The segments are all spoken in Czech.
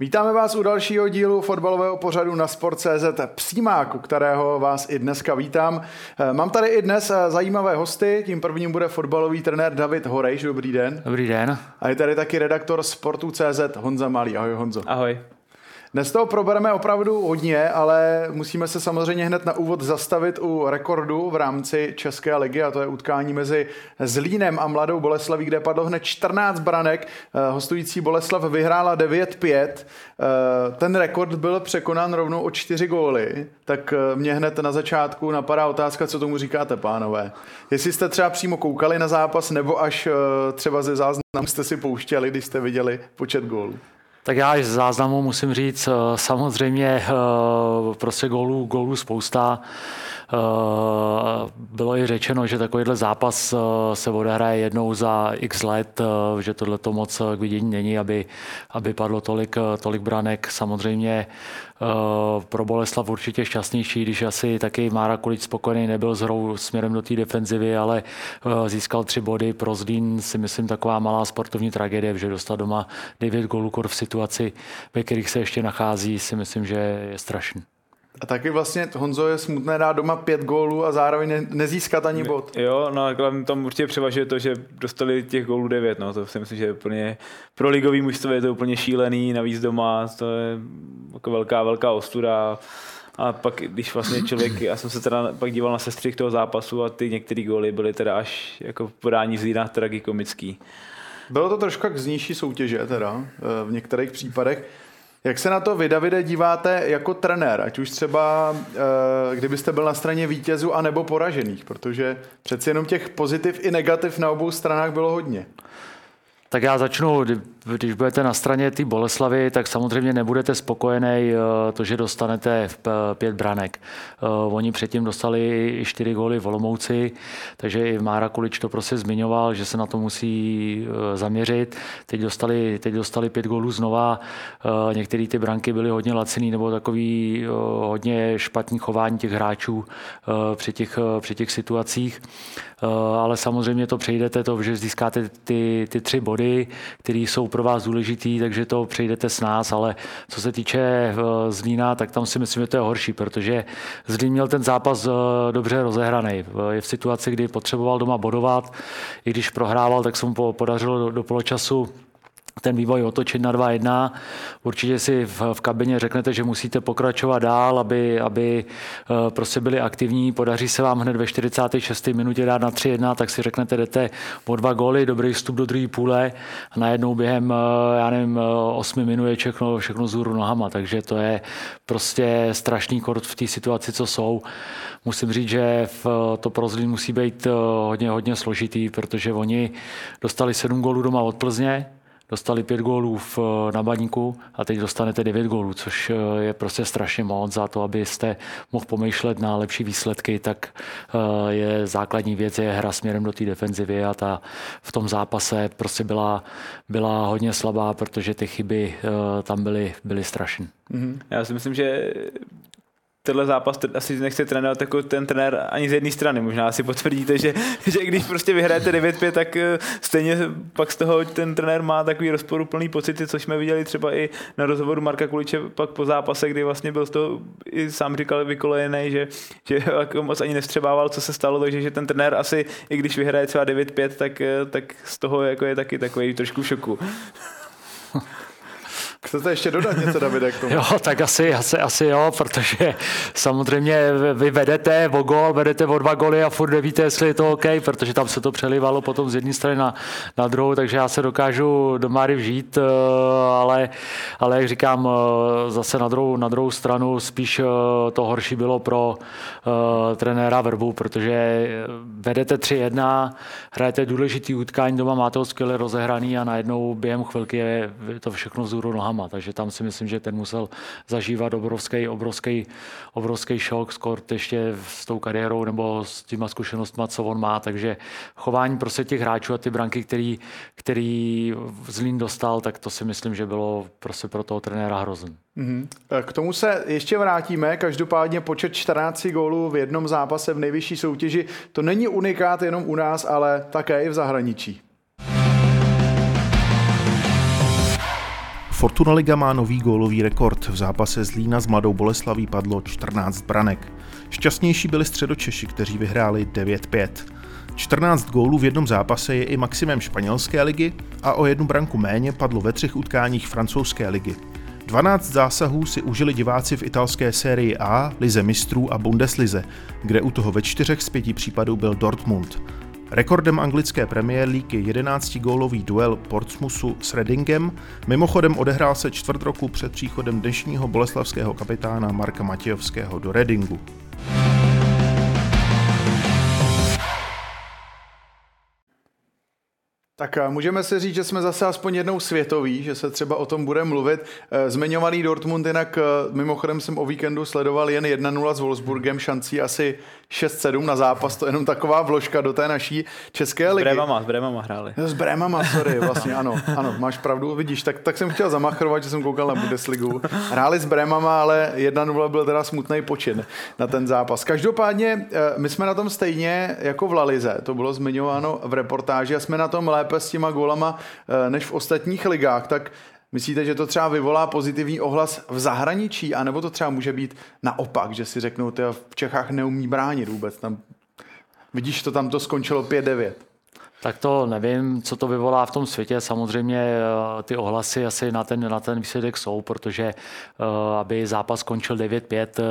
Vítáme vás u dalšího dílu fotbalového pořadu na Sport.cz Přímáku, kterého vás i dneska vítám. Eh, mám tady i dnes eh, zajímavé hosty, tím prvním bude fotbalový trenér David Horejš, dobrý den. Dobrý den. A je tady taky redaktor Sportu.cz Honza Malý, ahoj Honzo. Ahoj. Dnes toho probereme opravdu hodně, ale musíme se samozřejmě hned na úvod zastavit u rekordu v rámci České ligy a to je utkání mezi Zlínem a Mladou Boleslaví, kde padlo hned 14 branek. Eh, hostující Boleslav vyhrála 9-5. Eh, ten rekord byl překonán rovnou o 4 góly, tak eh, mě hned na začátku napadá otázka, co tomu říkáte, pánové. Jestli jste třeba přímo koukali na zápas, nebo až třeba ze záznamu jste si pouštěli, když jste viděli počet gólů? Tak já z záznamu musím říct, eh, samozřejmě eh, prostě gólů, gólů spousta. Eh, bylo i řečeno, že takovýhle zápas se odehraje jednou za x let, že tohle to moc k vidění není, aby, aby padlo tolik, tolik branek. Samozřejmě pro Boleslav určitě šťastnější, když asi taky Mára Kulič spokojený nebyl s hrou směrem do té defenzivy, ale eh, získal tři body. Pro Zlín si myslím taková malá sportovní tragédie, že dostal doma 9 gólů v situaci, ve kterých se ještě nachází, si myslím, že je strašný. A taky vlastně Honzo je smutné dát doma pět gólů a zároveň ne, nezískat ani bod. Jo, no a tam určitě převažuje to, že dostali těch gólů devět, no to si myslím, že je úplně pro ligový mužstvo je to úplně šílený, navíc doma, to je jako velká, velká ostuda. A pak, když vlastně člověk, já jsem se teda pak díval na sestřih toho zápasu a ty některé góly byly teda až jako v podání Zlína tragikomický. Bylo to trošku jak z nižší soutěže teda eh, v některých případech. Jak se na to vy, Davide, díváte jako trenér, ať už třeba eh, kdybyste byl na straně vítězů a nebo poražených, protože přeci jenom těch pozitiv i negativ na obou stranách bylo hodně. Tak já začnu, když budete na straně té Boleslavy, tak samozřejmě nebudete spokojený eh, to, že dostanete pět branek. Eh, oni předtím dostali čtyři góly v Olomouci, takže i Mára Kulič to prostě zmiňoval, že se na to musí eh, zaměřit. Teď dostali, teď dostali pět gólů znova. Některé ty branky byly hodně laciný nebo takový hodně špatný chování těch hráčů při těch, při těch situacích. Ale samozřejmě to přejdete, to, že získáte ty, ty tři body body, které jsou pro vás důležitý, takže to přejdete s nás, ale co se týče eh, Zlína, tak tam si myslím, že to je horší, protože Zlín měl ten zápas eh, dobře rozehraný. Je v situaci, kdy potřeboval doma bodovat, i když prohrával, tak se mu podařilo do, do poločasu ten vývoj otočit na 2-1. Určitě si v, v kabině řeknete, že musíte pokračovat dál, aby, aby eh, prostě byli aktivní. Podaří se vám hned ve 46. minutě dát na 3-1, tak si řeknete, jdete po dva góly, dobrý vstup do druhé půle a najednou během, eh, já nevím, 8 eh, minut je všechno, všechno zůru nohama, takže to je prostě strašný kort v té situaci, co jsou. Musím říct, že v to pro Zlín musí být hodně, hodně složitý, protože oni dostali 7 gólů doma od Plzně, dostali pět gólů v, na baníku a teď dostanete devět gólů, což eh, je prostě strašně moc za to, abyste mohl pomýšlet na lepší výsledky, tak eh, je základní věc je hra směrem do té defenzivy a ta v tom zápase prostě byla, byla hodně slabá, protože ty chyby eh, tam byly, byly strašné. Mm-hmm. Já si myslím, že tenhle zápas asi nechce trénovat jako ten trenér ani z jedné strany. Možná si potvrdíte, že, že když prostě vyhrajete 9-5, tak eh, stejně pak z toho ten trenér má takový rozporuplný pocity, což jsme viděli třeba i na rozhovoru Marka Kuliče pak po zápase, kdy vlastně byl z toho i sám říkal vykolejený, že, že jako moc ani nevstřebával, co se stalo, takže že ten trenér asi, i když vyhraje třeba 9-5, tak, eh, tak z toho jako je taky takový trošku v šoku. Chcete ještě dodat něco, Davide, k tomu? Jo, tak asi, asi, asi jo, protože samozřejmě vy vedete o gol, vedete o dva goly a furt nevíte, jestli je to OK, protože tam se to přelivalo potom z jedné strany na, na druhou, takže já se dokážu do Máry vžít, eh, ale, ale jak říkám, eh, zase na druhou, na druhou stranu spíš eh, to horší bylo pro trenéra Verbu, protože vedete 3-1, hrajete důležitý utkání doma, máte ho skvěle rozehraný a najednou během chvilky je to všechno vzhůru nohama, takže tam si myslím, že ten musel zažívat obrovský, obrovský, obrovský šok, skoro ještě s tou kariérou nebo s těma zkušenostmi, co on má, takže chování prostě těch hráčů a ty branky, který, který Zlín dostal, tak to si myslím, že bylo prostě pro toho trenéra hrozný. Mm-hmm. K tomu se ještě vrátíme. Každopádně počet 14 gólů v jednom zápase v nejvyšší soutěži, to není unikát jenom u nás, ale také i v zahraničí. Fortuna Liga má nový gólový rekord. V zápase z Lína s Mladou Boleslaví padlo 14 branek. Šťastnější byli středočeši, kteří vyhráli 9-5. 14 gólů v jednom zápase je i maximem španělské ligy a o jednu branku méně padlo ve třech utkáních francouzské ligy. 12 zásahů si užili diváci v italské sérii A, Lize mistrů a Bundeslize, kde u toho ve čtyřech z pěti případů byl Dortmund. Rekordem anglické Premier League je 11-gólový duel Portsmouthu s Readingem, mimochodem odehrál se čtvrt roku před příchodem dnešního boleslavského kapitána Marka Matějovského do Readingu. Tak můžeme si říct, že jsme zase aspoň jednou světoví, že se třeba o tom bude mluvit. Eh, zmiňovaný Dortmund, jinak eh, mimochodem jsem o víkendu sledoval jen 1-0 s Wolfsburgem, šancí asi 6-7 na zápas, to je jenom taková vložka do té naší české ligy. S Brémama, s Brémama hráli. S Brémama, sorry, vlastně ano, ano, máš pravdu, vidíš, tak, tak jsem chtěl zamachrovat, že jsem koukal na Bundesligu. Hráli s Brémama, ale 1-0 byl teda smutný počin na ten zápas. Každopádně eh, my jsme na tom stejně jako v Lalize, to bylo zmiňováno v reportáži a jsme na tom lépe s těma golama eh, než v ostatních ligách, tak Myslíte, že to třeba vyvolá pozitivní ohlas v zahraničí, anebo to třeba může být naopak, že si řeknou, že v Čechách neumí bránit vůbec. Tam, vidíš, to tam to skončilo 5-9. Tak to nevím, co to vyvolá v tom světě. Samozřejmě eh, ty ohlasy asi na ten, na ten výsledek jsou, protože eh, aby zápas skončil 9-5, eh,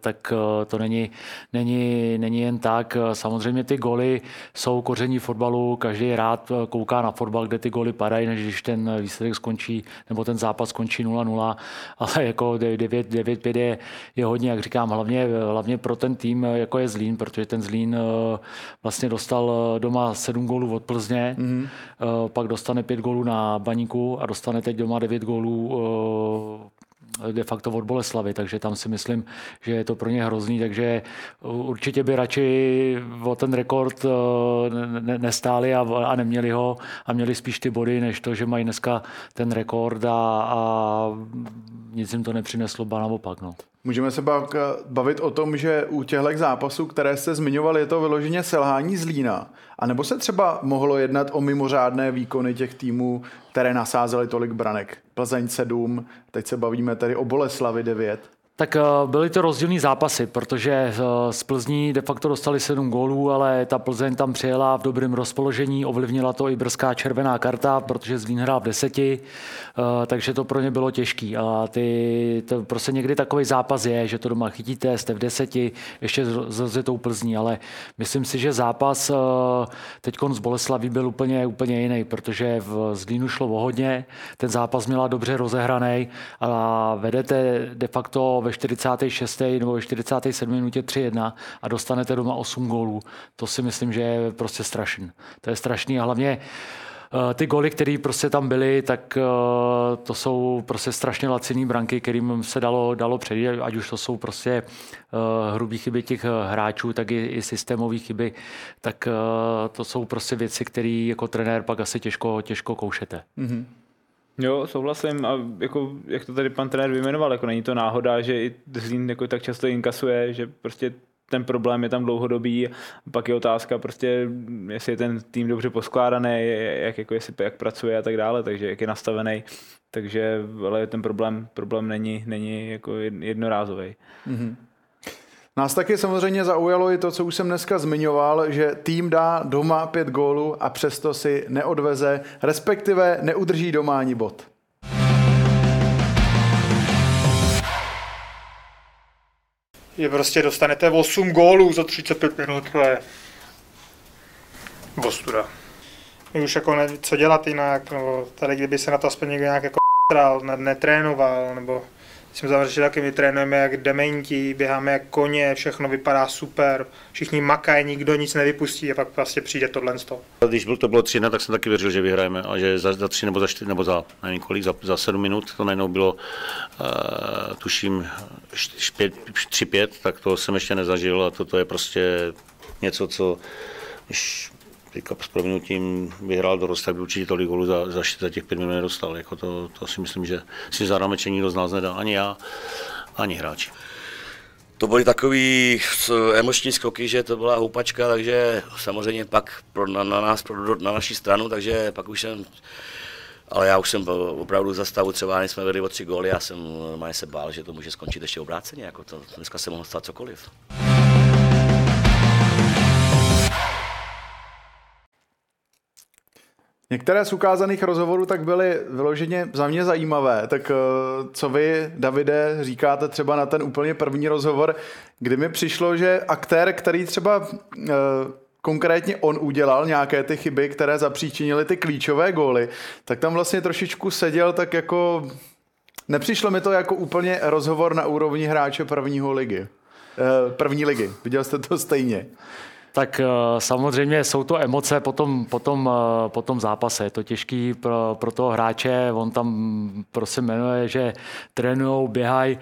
tak to není, není, není jen tak. Samozřejmě ty goly jsou koření fotbalu, každý rád kouká na fotbal, kde ty goly padají, než když ten výsledek skončí, nebo ten zápas skončí 0-0, ale jako 9-5 je, je hodně, jak říkám, hlavně, hlavně pro ten tým, jako je Zlín, protože ten Zlín vlastně dostal doma 7 gólů od Plzně, mm-hmm. pak dostane pět gólů na Baníku a dostane teď doma devět gólů eh, de facto od Boleslavy, takže tam si myslím, že je to pro ně hrozný, takže určitě by radši o ten rekord eh, nestáli a, a neměli ho a měli spíš ty body, než to, že mají dneska ten rekord a, a nic jim to nepřineslo, ba naopak. No. Můžeme se bavit o tom, že u těchto zápasů, které jste zmiňovali, je to vyloženě selhání Zlína. A nebo se třeba mohlo jednat o mimořádné výkony těch týmů, které nasázely tolik branek? Plzeň 7, teď se bavíme tady o Boleslavi 9. Tak eh, byly to rozdílné zápasy, protože eh, z Plzní de facto dostali 7 gólů, ale ta Plzeň tam přijela v dobrém rozpoložení, ovlivnila to i brzká červená karta, protože Zlín hrál v deseti, eh, takže to pro ně bylo těžké. A ty, to prostě někdy takový zápas je, že to doma chytíte, jste v deseti, ještě s tou Plzní, ale myslím si, že zápas teď z Boleslaví byl úplně, úplně jiný, protože v Zlínu šlo o hodně, ten zápas měla dobře rozehraný a vedete de facto ve 46. nebo ve 47. minutě 3-1 a dostanete doma 8 gólů. To si myslím, že je prostě strašný. To je strašný a hlavně eh, ty goly, které prostě tam byly, tak eh, to jsou prostě strašně laciný branky, kterým se dalo, dalo předjet, ať už to jsou prostě eh, hrubý chyby těch hráčů, tak i, i systémové chyby, tak to jsou prostě věci, které jako trenér pak asi těžko, těžko koušete. Mm-hmm. Jo, souhlasím a jako, jak to tady pan trenér vyjmenoval, jako není to náhoda, že i Zlín jako tak často inkasuje, že prostě ten problém je tam dlouhodobý, pak je otázka prostě, jestli je ten tým dobře poskládaný, jak, jako jestli, jak pracuje a tak dále, takže jak je nastavený, takže ale ten problém, problém není, není jako jednorázový. Mm-hmm. Nás taky samozřejmě zaujalo i to, co už jsem dneska zmiňoval, že tým dá doma pět gólů a přesto si neodveze, respektive neudrží doma ani bod. Je prostě dostanete 8 gólů za 35 minut, to je ostuda. Už jako ne, co dělat jinak, nebo tady kdyby se na to aspoň někdo nějak jako netrénoval, nebo jsme zavřeli taky, my trénujeme jak dementi, běháme jak koně, všechno vypadá super, všichni makají, nikdo nic nevypustí a pak vlastně přijde tohle z toho. Když byl, to bylo 3 tak jsem taky věřil, že vyhrajeme a že za, za 3 nebo za 4 nebo za nevím kolik, za, za 7 minut to najednou bylo, uh, tuším, 3-5, tak to jsem ještě nezažil a toto je prostě něco, co když teďka s proměnutím vyhrál dorost, tak by určitě tolik gólů za, za, za těch pět minut nedostal. Jako to, to, si myslím, že si za rámeček nikdo z nás nedá, ani já, ani hráči. To byly takový emoční skoky, že to byla houpačka, takže samozřejmě pak pro, na, na nás, pro, na naši stranu, takže pak už jsem ale já už jsem opravdu za stavu, třeba než jsme vedli o tři góly, já jsem normálně se bál, že to může skončit ještě obráceně, jako to, dneska se mohlo stát cokoliv. Některé z ukázaných rozhovorů tak byly vyloženě za mě zajímavé. Tak eh, co vy, Davide, říkáte třeba na ten úplně první rozhovor, kdy mi přišlo, že aktér, který třeba eh, konkrétně on udělal nějaké ty chyby, které zapříčinily ty klíčové góly, tak tam vlastně trošičku seděl tak jako... Nepřišlo mi to jako úplně rozhovor na úrovni hráče prvního ligy. Eh, první ligy. Viděl jste to stejně? Tak eh, samozřejmě jsou to emoce po tom, po tom, eh, po tom zápase. Je to těžký pro, pro toho hráče, on tam prostě jmenuje, že trénují, běhají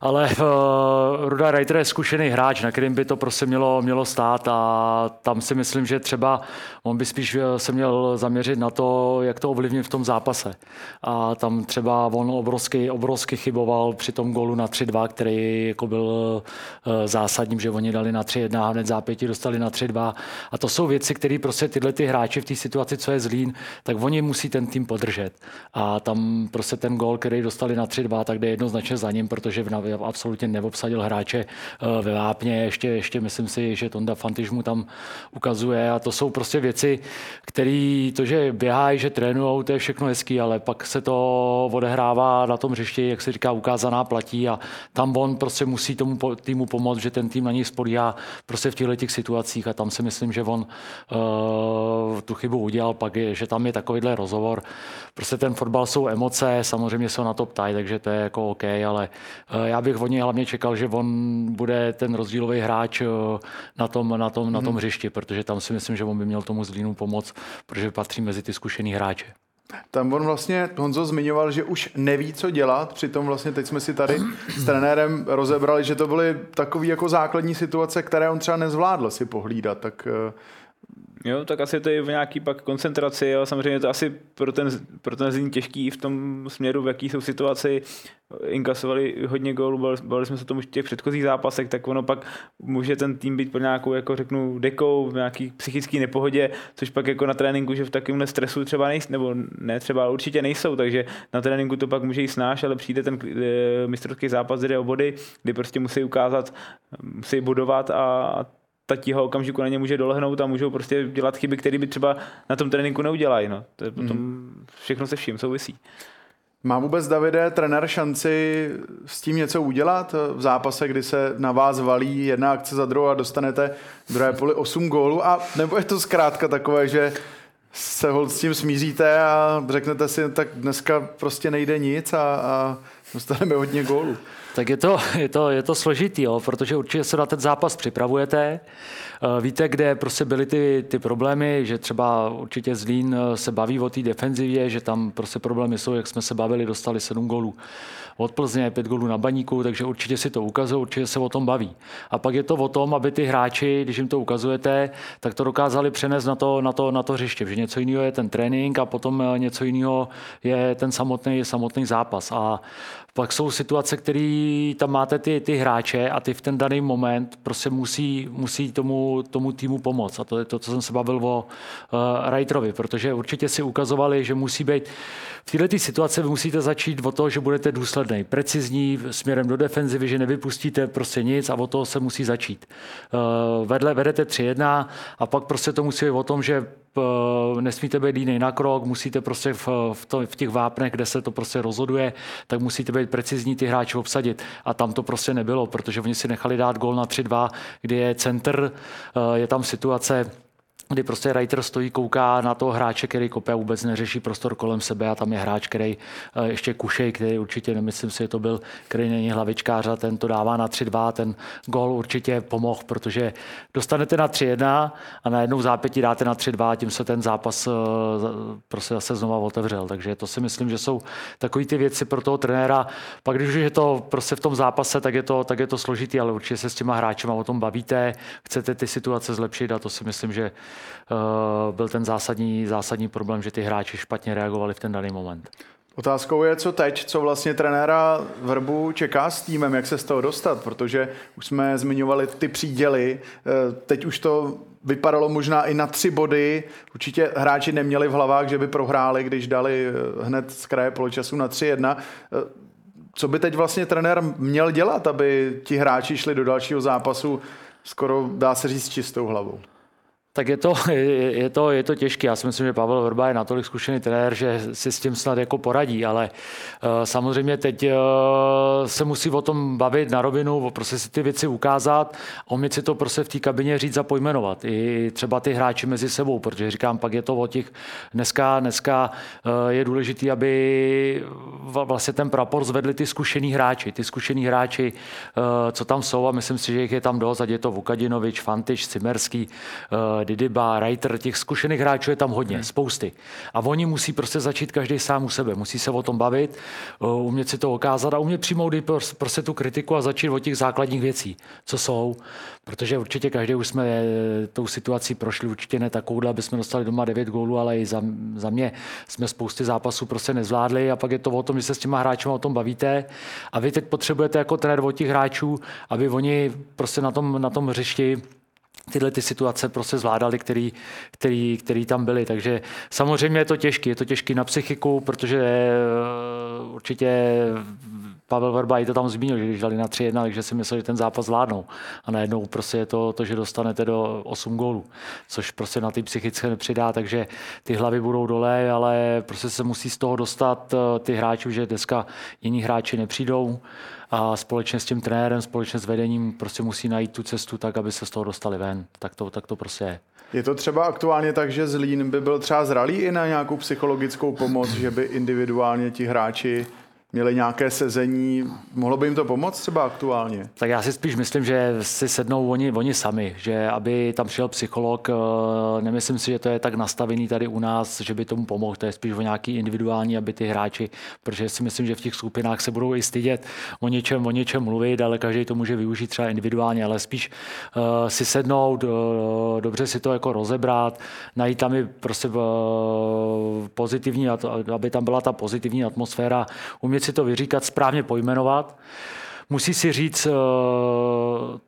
ale uh, Ruda Reiter je zkušený hráč, na kterým by to prostě mělo, mělo stát a tam si myslím, že třeba on by spíš se měl zaměřit na to, jak to ovlivnit v tom zápase. A tam třeba on obrovsky, obrovsky chyboval při tom golu na 3-2, který jako byl uh, zásadním, že oni dali na 3-1 a hned zápěti dostali na 3-2. A to jsou věci, které prostě tyhle ty hráči v té situaci, co je zlín, tak oni musí ten tým podržet. A tam prostě ten gol, který dostali na 3-2, tak jde jednoznačně za ním, protože v absolutně neobsadil hráče eh, ve vápně. Ještě, ještě myslím si, že Tonda Fantiž mu tam ukazuje a to jsou prostě věci, které to, že běhají, že trénují, to je všechno hezký, ale pak se to odehrává na tom hřišti, jak se říká, ukázaná platí a tam on prostě musí tomu týmu pomoct, že ten tým na něj spolíhá prostě v těchto těch situacích a tam si myslím, že on uh, tu chybu udělal, pak je, že tam je takovýhle rozhovor. Prostě ten fotbal jsou emoce, samozřejmě se na to ptají, takže to je jako OK, ale uh, já bych od něj hlavně čekal, že on bude ten rozdílový hráč eh, na tom, na tom, na tom hmm. hřišti, protože tam si myslím, že on by měl tomu Zlínu pomoct, protože patří mezi ty zkušený hráče. Tam on vlastně, Honzo zmiňoval, že už neví, co dělat, přitom vlastně teď jsme si tady s trenérem rozebrali, že to byly takové jako základní situace, které on třeba nezvládl si pohlídat, tak eh, Jo, tak asi to je v nějaký pak koncentraci, ale samozřejmě to asi pro ten, pro ten zlín těžký v tom směru, v jaký jsou situaci. Inkasovali hodně gólů, bavili jsme se o tom už v těch předchozích zápasech, tak ono pak může ten tým být pro nějakou, jako řeknu, dekou v nějaký psychický nepohodě, což pak jako na tréninku, že v takovémhle stresu třeba nejsou, nebo ne třeba, určitě nejsou, takže na tréninku to pak může jít snáš, ale přijde ten e, mistrovský zápas, kde o body, kdy prostě musí ukázat, musí budovat a ta tíha okamžiku na ně může dolehnout a můžou prostě dělat chyby, které by třeba na tom tréninku neudělají. No. To je potom mm. všechno se vším souvisí. Má vůbec Davide trenér šanci s tím něco udělat v zápase, kdy se na vás valí jedna akce za druhou a dostanete druhé poli 8 gólů a nebo je to zkrátka takové, že se hol s tím smíříte a řeknete si, tak dneska prostě nejde nic a, a dostaneme hodně gólů. Tak je to, je to, je to složitý, jo, protože určitě se na ten zápas připravujete. Eh, víte, kde prostě byly ty, ty problémy, že třeba určitě Zlín eh, se baví o té defenzivě, že tam prostě problémy jsou, jak jsme se bavili, dostali sedm gólů od Plzně, pět gólů na baníku, takže určitě si to ukazuje, určitě se o tom baví. A pak je to o tom, aby ty hráči, když jim to ukazujete, tak to dokázali přenést na to, na to, na to hřiště, že něco jiného je ten trénink a potom eh, něco jiného je ten samotný, samotný zápas. A pak jsou situace, které tam máte ty, ty hráče a ty v ten daný moment prostě musí, musí tomu, tomu týmu pomoct. A to je to, co jsem se bavil o uh, Reiterovi, protože určitě si ukazovali, že musí být v této situaci vy musíte začít od toho, že budete důsledný, precizní směrem do defenzivy, že nevypustíte prostě nic a od toho se musí začít. Uh, vedle vedete 3-1 a pak prostě to musí být o tom, že Eh, nesmíte být jiný na krok, musíte prostě v, v, to, v těch vápnech, kde se to prostě rozhoduje, tak musíte být precizní ty hráče obsadit. A tam to prostě nebylo, protože oni si nechali dát gol na 3-2, kdy je center, je tam situace, kdy prostě writer stojí, kouká na toho hráče, který kope a vůbec neřeší prostor kolem sebe a tam je hráč, který eh, ještě kušej, který určitě, nemyslím si, že to byl, který není hlavičkář a ten to dává na 3-2, ten gol určitě pomohl, protože dostanete na 3-1 a najednou v zápětí dáte na 3-2 a tím se ten zápas eh, prostě zase znova otevřel. Takže to si myslím, že jsou takové ty věci pro toho trenéra. Pak když je to prostě v tom zápase, tak je to, tak je to složitý, ale určitě se s těma hráči o tom bavíte, chcete ty situace zlepšit a to si myslím, že byl ten zásadní, zásadní problém, že ty hráči špatně reagovali v ten daný moment. Otázkou je, co teď, co vlastně trenéra Vrbu čeká s týmem, jak se z toho dostat, protože už jsme zmiňovali ty příděly, eh, teď už to vypadalo možná i na tři body, určitě hráči neměli v hlavách, že by prohráli, když dali eh, hned z kraje poločasu na 3-1. Co by teď vlastně trenér měl dělat, aby ti hráči šli do dalšího zápasu skoro, dá se říct, čistou hlavou? Tak je to, je, je, to, je to těžké. Já si myslím, že Pavel Vrba je natolik zkušený trenér, že si s tím snad jako poradí, ale uh, samozřejmě teď uh, se musí o tom bavit na rovinu, prostě si ty věci ukázat umět si to prostě v té kabině říct a pojmenovat. I třeba ty hráči mezi sebou, protože říkám, pak je to o těch, dneska, dneska uh, je důležité, aby vlastně ten prapor zvedli ty zkušený hráči, ty zkušený hráči, uh, co tam jsou a myslím si, že jich je tam dost, ať je to Vukadinovič, Fantiš, Cimerský, uh, Didyba, Reiter, těch zkušených hráčů je tam hodně, hmm. spousty. A oni musí prostě začít každý sám u sebe, musí se o tom bavit, umět si to ukázat a umět přijmout i prostě tu kritiku a začít od těch základních věcí, co jsou. Protože určitě každý už jsme tou situací prošli, určitě ne takovou, aby jsme dostali doma 9 gólů, ale i za, za mě jsme spousty zápasů prostě nezvládli a pak je to o tom, že se s těma hráči o tom bavíte a vy teď potřebujete jako trenér od těch hráčů, aby oni prostě na tom, na tom hřišti tyhle ty situace prostě zvládali, který, který, který tam byly. Takže samozřejmě je to těžké, je to těžké na psychiku, protože eh, určitě Pavel Verba i to tam zmínil, že když dali na 3-1, takže si myslel, že ten zápas zvládnou. A najednou prostě je to, to, že dostanete do 8 gólů, což prostě na ty psychické nepřidá, takže ty hlavy budou dole, ale prostě se musí z toho dostat eh, ty hráči, že dneska jiní hráči nepřijdou a společně s tím trenérem, společně s vedením prostě musí najít tu cestu tak, aby se z toho dostali ven. Tak to, tak to prostě je. Je to třeba aktuálně tak, že Zlín by byl třeba zralý i na nějakou psychologickou pomoc, že by individuálně ti hráči měli nějaké sezení. Mohlo by jim to pomoct třeba aktuálně? Tak já si spíš myslím, že si sednou oni, oni sami, že aby tam přijel psycholog, eh, nemyslím si, že to je tak nastavený tady u nás, že by tomu pomohl. To je spíš o nějaký individuální, aby ty hráči, protože si myslím, že v těch skupinách se budou i stydět o něčem, o něčem mluvit, ale každý to může využít třeba individuálně, ale spíš uh, si sednout, uh, dobře si to jako rozebrat, najít tam i prostě uh, pozitivní, aby tam byla ta pozitivní atmosféra, umět umět si to vyříkat, správně pojmenovat. Musí si říct eh,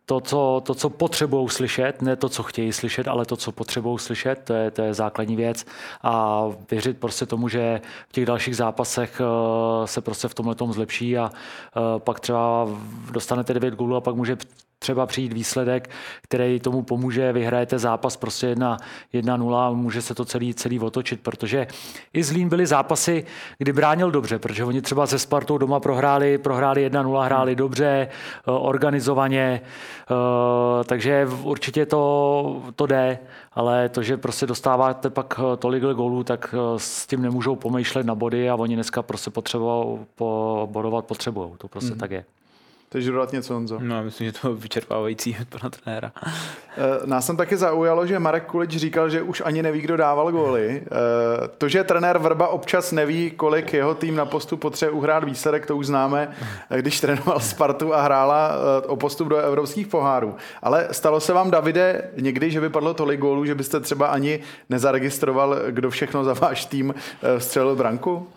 to, co, to, co potřebují slyšet, ne to, co chtějí slyšet, ale to, co potřebují slyšet, to je, to je základní věc. A věřit prostě tomu, že v těch dalších zápasech eh, se prostě v tomhle tom zlepší a eh, pak třeba dostanete 9 gólů a pak může třeba přijít výsledek, který tomu pomůže, vyhrajete zápas prostě 1-0 a může se to celý, celý otočit, protože i Zlín byly zápasy, kdy bránil dobře, protože oni třeba se Spartou doma prohráli, prohráli 1-0, hráli dobře, eh, organizovaně, eh, takže určitě to, to jde, ale to, že prostě dostáváte pak eh, tolik gólů, tak s tím nemůžou pomýšlet na body a oni dneska prostě potřebují bodovat potřebují. To prostě mm. tak je. Takže dodat něco, Honzo? No, myslím, že to je vyčerpávající od pana trenéra. Eh, nás jsem taky zaujalo, že Marek Kulič říkal, že už ani neví, kdo dával góly. Eh, to, že trenér Vrba občas neví, kolik jeho tým na postu potřebuje uhrát výsledek, to už známe, když trénoval Spartu a hrála eh, o postup do evropských pohárů. Ale stalo se vám, Davide, někdy, že vypadlo tolik gólů, že byste třeba ani nezaregistroval, kdo všechno za váš tým střelil branku?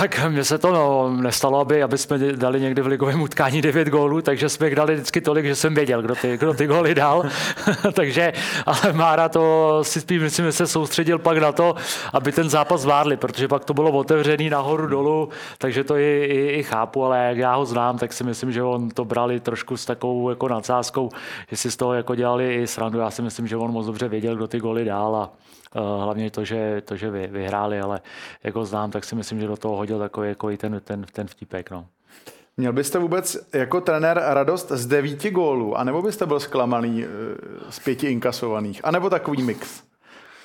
Tak mně se to no, nestalo, aby, aby jsme dali někdy v ligovém utkání 9 gólů, takže jsme dali vždycky tolik, že jsem věděl, kdo ty, kdo ty góly dal. takže, ale Mára to si spíš myslím, že se soustředil pak na to, aby ten zápas zvládli, protože pak to bylo otevřený nahoru dolů, takže to i, i, i chápu, ale jak já ho znám, tak si myslím, že on to brali trošku s takovou jako nadsázkou, že si z toho jako dělali i srandu. Já si myslím, že on moc dobře věděl, kdo ty góly dál a hlavně to, že, to, že vy, vyhráli, ale jako znám, tak si myslím, že do toho hodil takový, takový ten, ten, ten vtipek. No. Měl byste vůbec jako trenér radost z devíti gólů, anebo byste byl zklamaný eh, z pěti inkasovaných, anebo takový mix?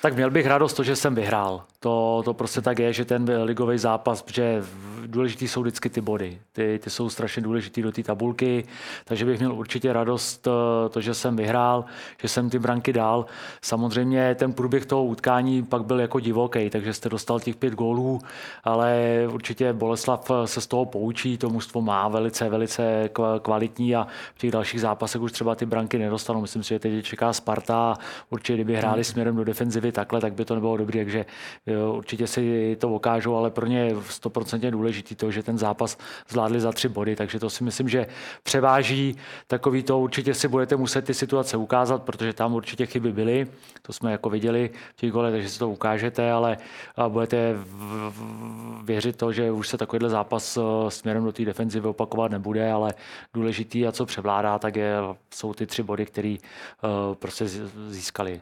Tak měl bych radost to, že jsem vyhrál. To, to prostě tak je, že ten ligový zápas, protože důležitý jsou vždycky ty body. Ty, ty jsou strašně důležitý do té tabulky, takže bych měl určitě radost eh, to, že jsem vyhrál, že jsem ty branky dal. Samozřejmě ten průběh toho utkání pak byl jako divoký, takže jste dostal těch pět gólů, ale určitě Boleslav se z toho poučí, to mužstvo má velice, velice kvalitní a v těch dalších zápasech už třeba ty branky nedostanou. Myslím si, že teď čeká Sparta, určitě kdyby hráli směrem do defenzivy takhle, tak by to nebylo dobré, takže jo, určitě si to ukážou, ale pro ně je 100% důležitý to, že ten zápas zvládli za tři body, takže to si myslím, že převáží takový to, určitě si budete muset ty situace ukázat, protože tam určitě chyby byly, to jsme jako viděli v těch gole, takže si to ukážete, ale budete věřit to, že už se takovýhle zápas e, směrem do té defenzivy opakovat nebude, ale důležitý a co převládá, tak je, jsou ty tři body, které e, prostě získali.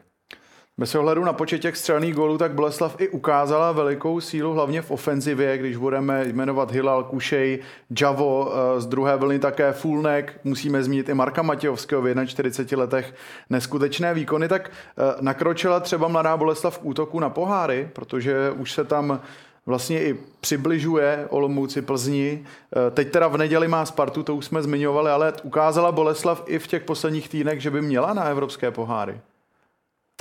Bez ohledu na počet těch střelných gólů, tak Boleslav i ukázala velikou sílu, hlavně v ofenzivě, když budeme jmenovat Hilal, Kušej, Javo, eh, z druhé vlny také Fulnek, musíme zmínit i Marka Matějovského v 41 letech neskutečné výkony, tak eh, nakročila třeba mladá Boleslav k útoku na poháry, protože už se tam vlastně i přibližuje Olomouci Plzni. Eh, teď teda v neděli má Spartu, to už jsme zmiňovali, ale ukázala Boleslav i v těch posledních týdnech, že by měla na evropské poháry.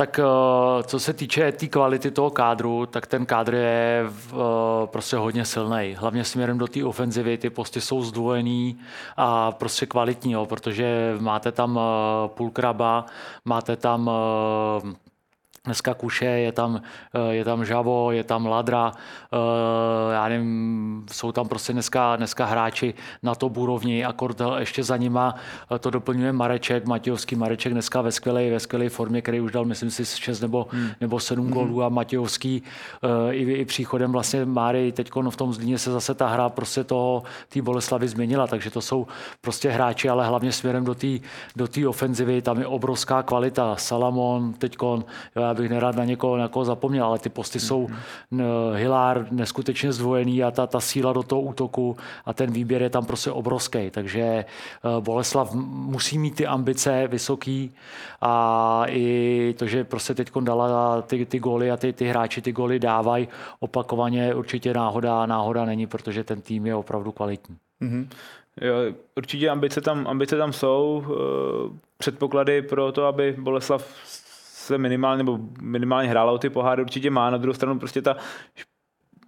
Tak eh, co se týče té tý kvality toho kádru, tak ten kádr je eh, prostě hodně silný. Hlavně směrem do té ofenzivy, ty posty jsou zdvojený a prostě kvalitní, jo, protože máte tam eh, půlkraba, máte tam Dneska Kuše, je tam, eh, je tam Žavo, je tam Ladra, eh, já nevím, jsou tam prostě dneska, dneska hráči na to úrovni, akord ještě za nima eh, to doplňuje Mareček, Matějovský Mareček dneska ve skvělé, ve skvělé formě, který už dal, myslím si, 6 nebo, hmm. nebo 7 hmm. gólů a Matějovský i, i příchodem vlastně Máry teď v tom Zlíně se zase ta hra prostě toho, té Boleslavy změnila, takže to jsou prostě hráči, ale hlavně směrem do té do ofenzivy, tam je obrovská kvalita. Salamon, teďkon, jo, já bych nerad na někoho, na někoho zapomněl, ale ty posty mm-hmm. jsou Hilár neskutečně zdvojený a ta, ta síla do toho útoku a ten výběr je tam prostě obrovský. Takže eh, Boleslav musí mít ty ambice vysoký a i to, že prostě teď dala ty, ty góly a ty, ty hráči ty góly dávají opakovaně, určitě náhoda, náhoda není, protože ten tým je opravdu kvalitní. Mm-hmm. Jo, určitě ambice tam, ambice tam jsou. Eh, předpoklady pro to, aby Boleslav se minimálně, nebo minimálně hrála o ty poháry, určitě má. Na druhou stranu prostě ta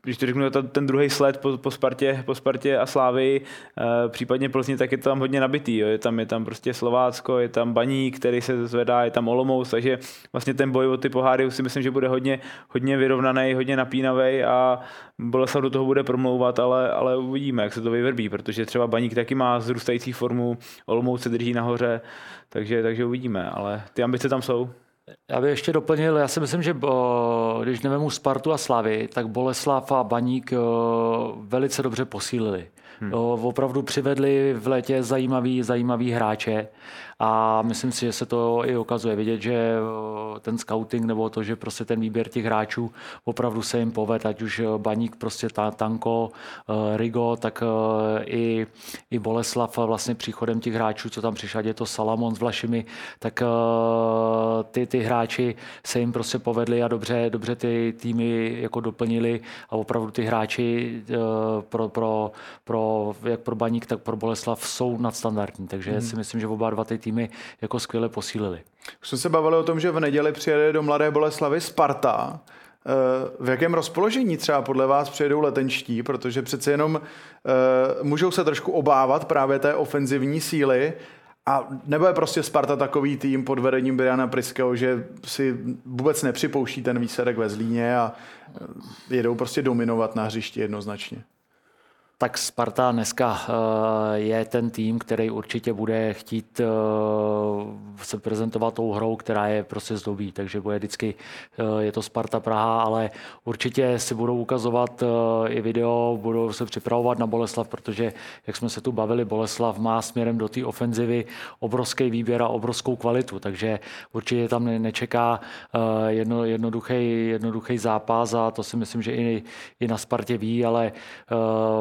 když to řeknu, ten druhý sled po, po, Spartě, po Spartě a Slávy, e, případně Plzni, tak je to tam hodně nabitý. Jo. Je, tam, je tam prostě Slovácko, je tam Baník, který se zvedá, je tam Olomouc, takže vlastně ten boj o ty poháry si myslím, že bude hodně, hodně vyrovnaný, hodně napínavý a Boleslav do toho bude promlouvat, ale, ale uvidíme, jak se to vyvrbí, protože třeba Baník taky má zrůstající formu, Olomouc se drží nahoře, takže, takže uvidíme, ale ty ambice tam jsou. Já bych ještě doplnil, já si myslím, že bo, když nevemu Spartu a Slavy, tak Boleslav a Baník velice dobře posílili. Hmm. Opravdu přivedli v létě zajímavý, zajímavý hráče a myslím si, že se to i ukazuje vidět, že eh, ten scouting nebo to, že prostě ten výběr těch hráčů opravdu se jim povede, ať už eh, Baník, prostě ta, Tanko, eh, Rigo, tak i, i Boleslav vlastně příchodem těch hráčů, co tam přišel, je to Salamon s Vlašimi, tak ty, ty hráči se jim prostě povedli a dobře, dobře ty týmy jako doplnili a opravdu ty hráči pro, pro, pro, jak pro Baník, tak pro Boleslav jsou nadstandardní, takže hmm. si myslím, že oba dva ty týmy týmy jako skvěle posílili. Už jsme se bavili o tom, že v neděli přijede do Mladé Boleslavy Sparta. Eh, v jakém rozpoložení třeba podle vás přijedou letenští, protože přece jenom uh, můžou se trošku obávat právě té ofenzivní síly a nebo je prostě Sparta takový tým pod vedením Briana Priského, že si vůbec nepřipouští ten výsledek ve Zlíně a eh, jedou prostě dominovat na hřišti jednoznačně? Tak Sparta dneska eh, je ten tým, který určitě bude chtít eh, se prezentovat tou hrou, která je prostě zdobí, takže bude vždycky, eh, je to Sparta Praha, ale určitě si budou ukazovat i video, budou se připravovat na Boleslav, protože, jak jsme se tu bavili, Boleslav má směrem do té ofenzivy obrovský výběr a obrovskou kvalitu, takže určitě tam nečeká jedno, jednoduchý, jednoduchý zápas a to si myslím, že i, i na Spartě ví, ale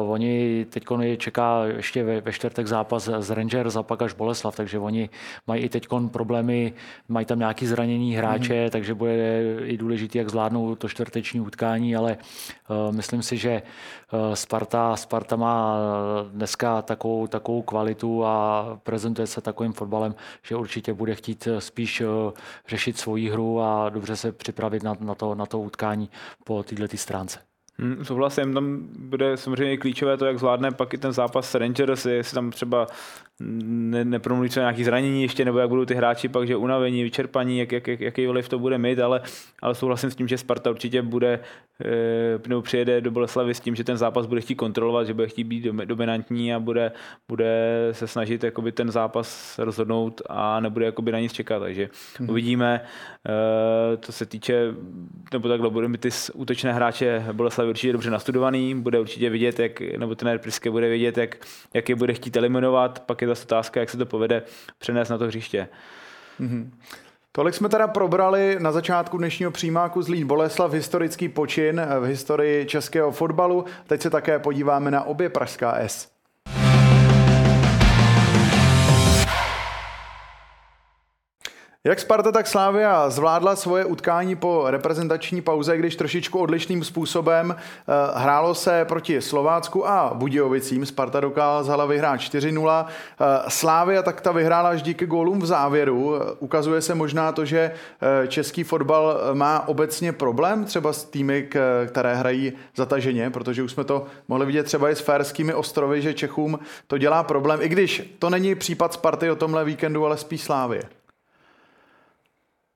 oni teď čeká ještě ve, ve čtvrtek zápas z Rangers a pak až Boleslav, takže oni mají i teď problémy, mají tam nějaký zranění hráče, mm-hmm. takže bude i důležité, jak zvládnou to čtvrteční utkání, ale uh, myslím si, že uh, Sparta, Sparta má dneska takovou, takovou kvalitu a prezentuje se takovým fotbalem, že určitě bude chtít spíš uh, řešit svoji hru a dobře se připravit na, na, to, na to utkání po této stránce. Hmm, souhlasím, tam bude samozřejmě klíčové to, jak zvládne pak i ten zápas s Rangers, jestli tam třeba ne, nepromluví co nějaký zranění ještě, nebo jak budou ty hráči pak, že unavení, vyčerpaní, jak, jak, jak, jaký vliv to bude mít, ale, ale souhlasím s tím, že Sparta určitě bude, e, nebo přijede do Boleslavy s tím, že ten zápas bude chtít kontrolovat, že bude chtít být dominantní a bude, bude se snažit jakoby ten zápas rozhodnout a nebude jakoby na nic čekat, takže hmm. uvidíme, e, to se týče, nebo takhle, bude mít ty útočné hráče Boleslavy určitě dobře nastudovaný, bude určitě vidět, jak, nebo ten Priske bude vidět, jak, jak je bude chtít eliminovat, pak je zase otázka, jak se to povede přenést na to hřiště. Mm-hmm. Tolik jsme teda probrali na začátku dnešního přímáku Zlín Boleslav, historický počin v historii českého fotbalu. Teď se také podíváme na obě Pražská S. Jak Sparta, tak Slávia zvládla svoje utkání po reprezentační pauze, když trošičku odlišným způsobem eh, hrálo se proti Slovácku a Budějovicím. Sparta dokázala vyhrát 4-0. Eh, Slávia tak ta vyhrála až díky gólům v závěru. Ukazuje se možná to, že eh, český fotbal má obecně problém třeba s týmy, které hrají zataženě, protože už jsme to mohli vidět třeba i s Férskými ostrovy, že Čechům to dělá problém, i když to není případ Sparty o tomhle víkendu, ale spíš Slávie.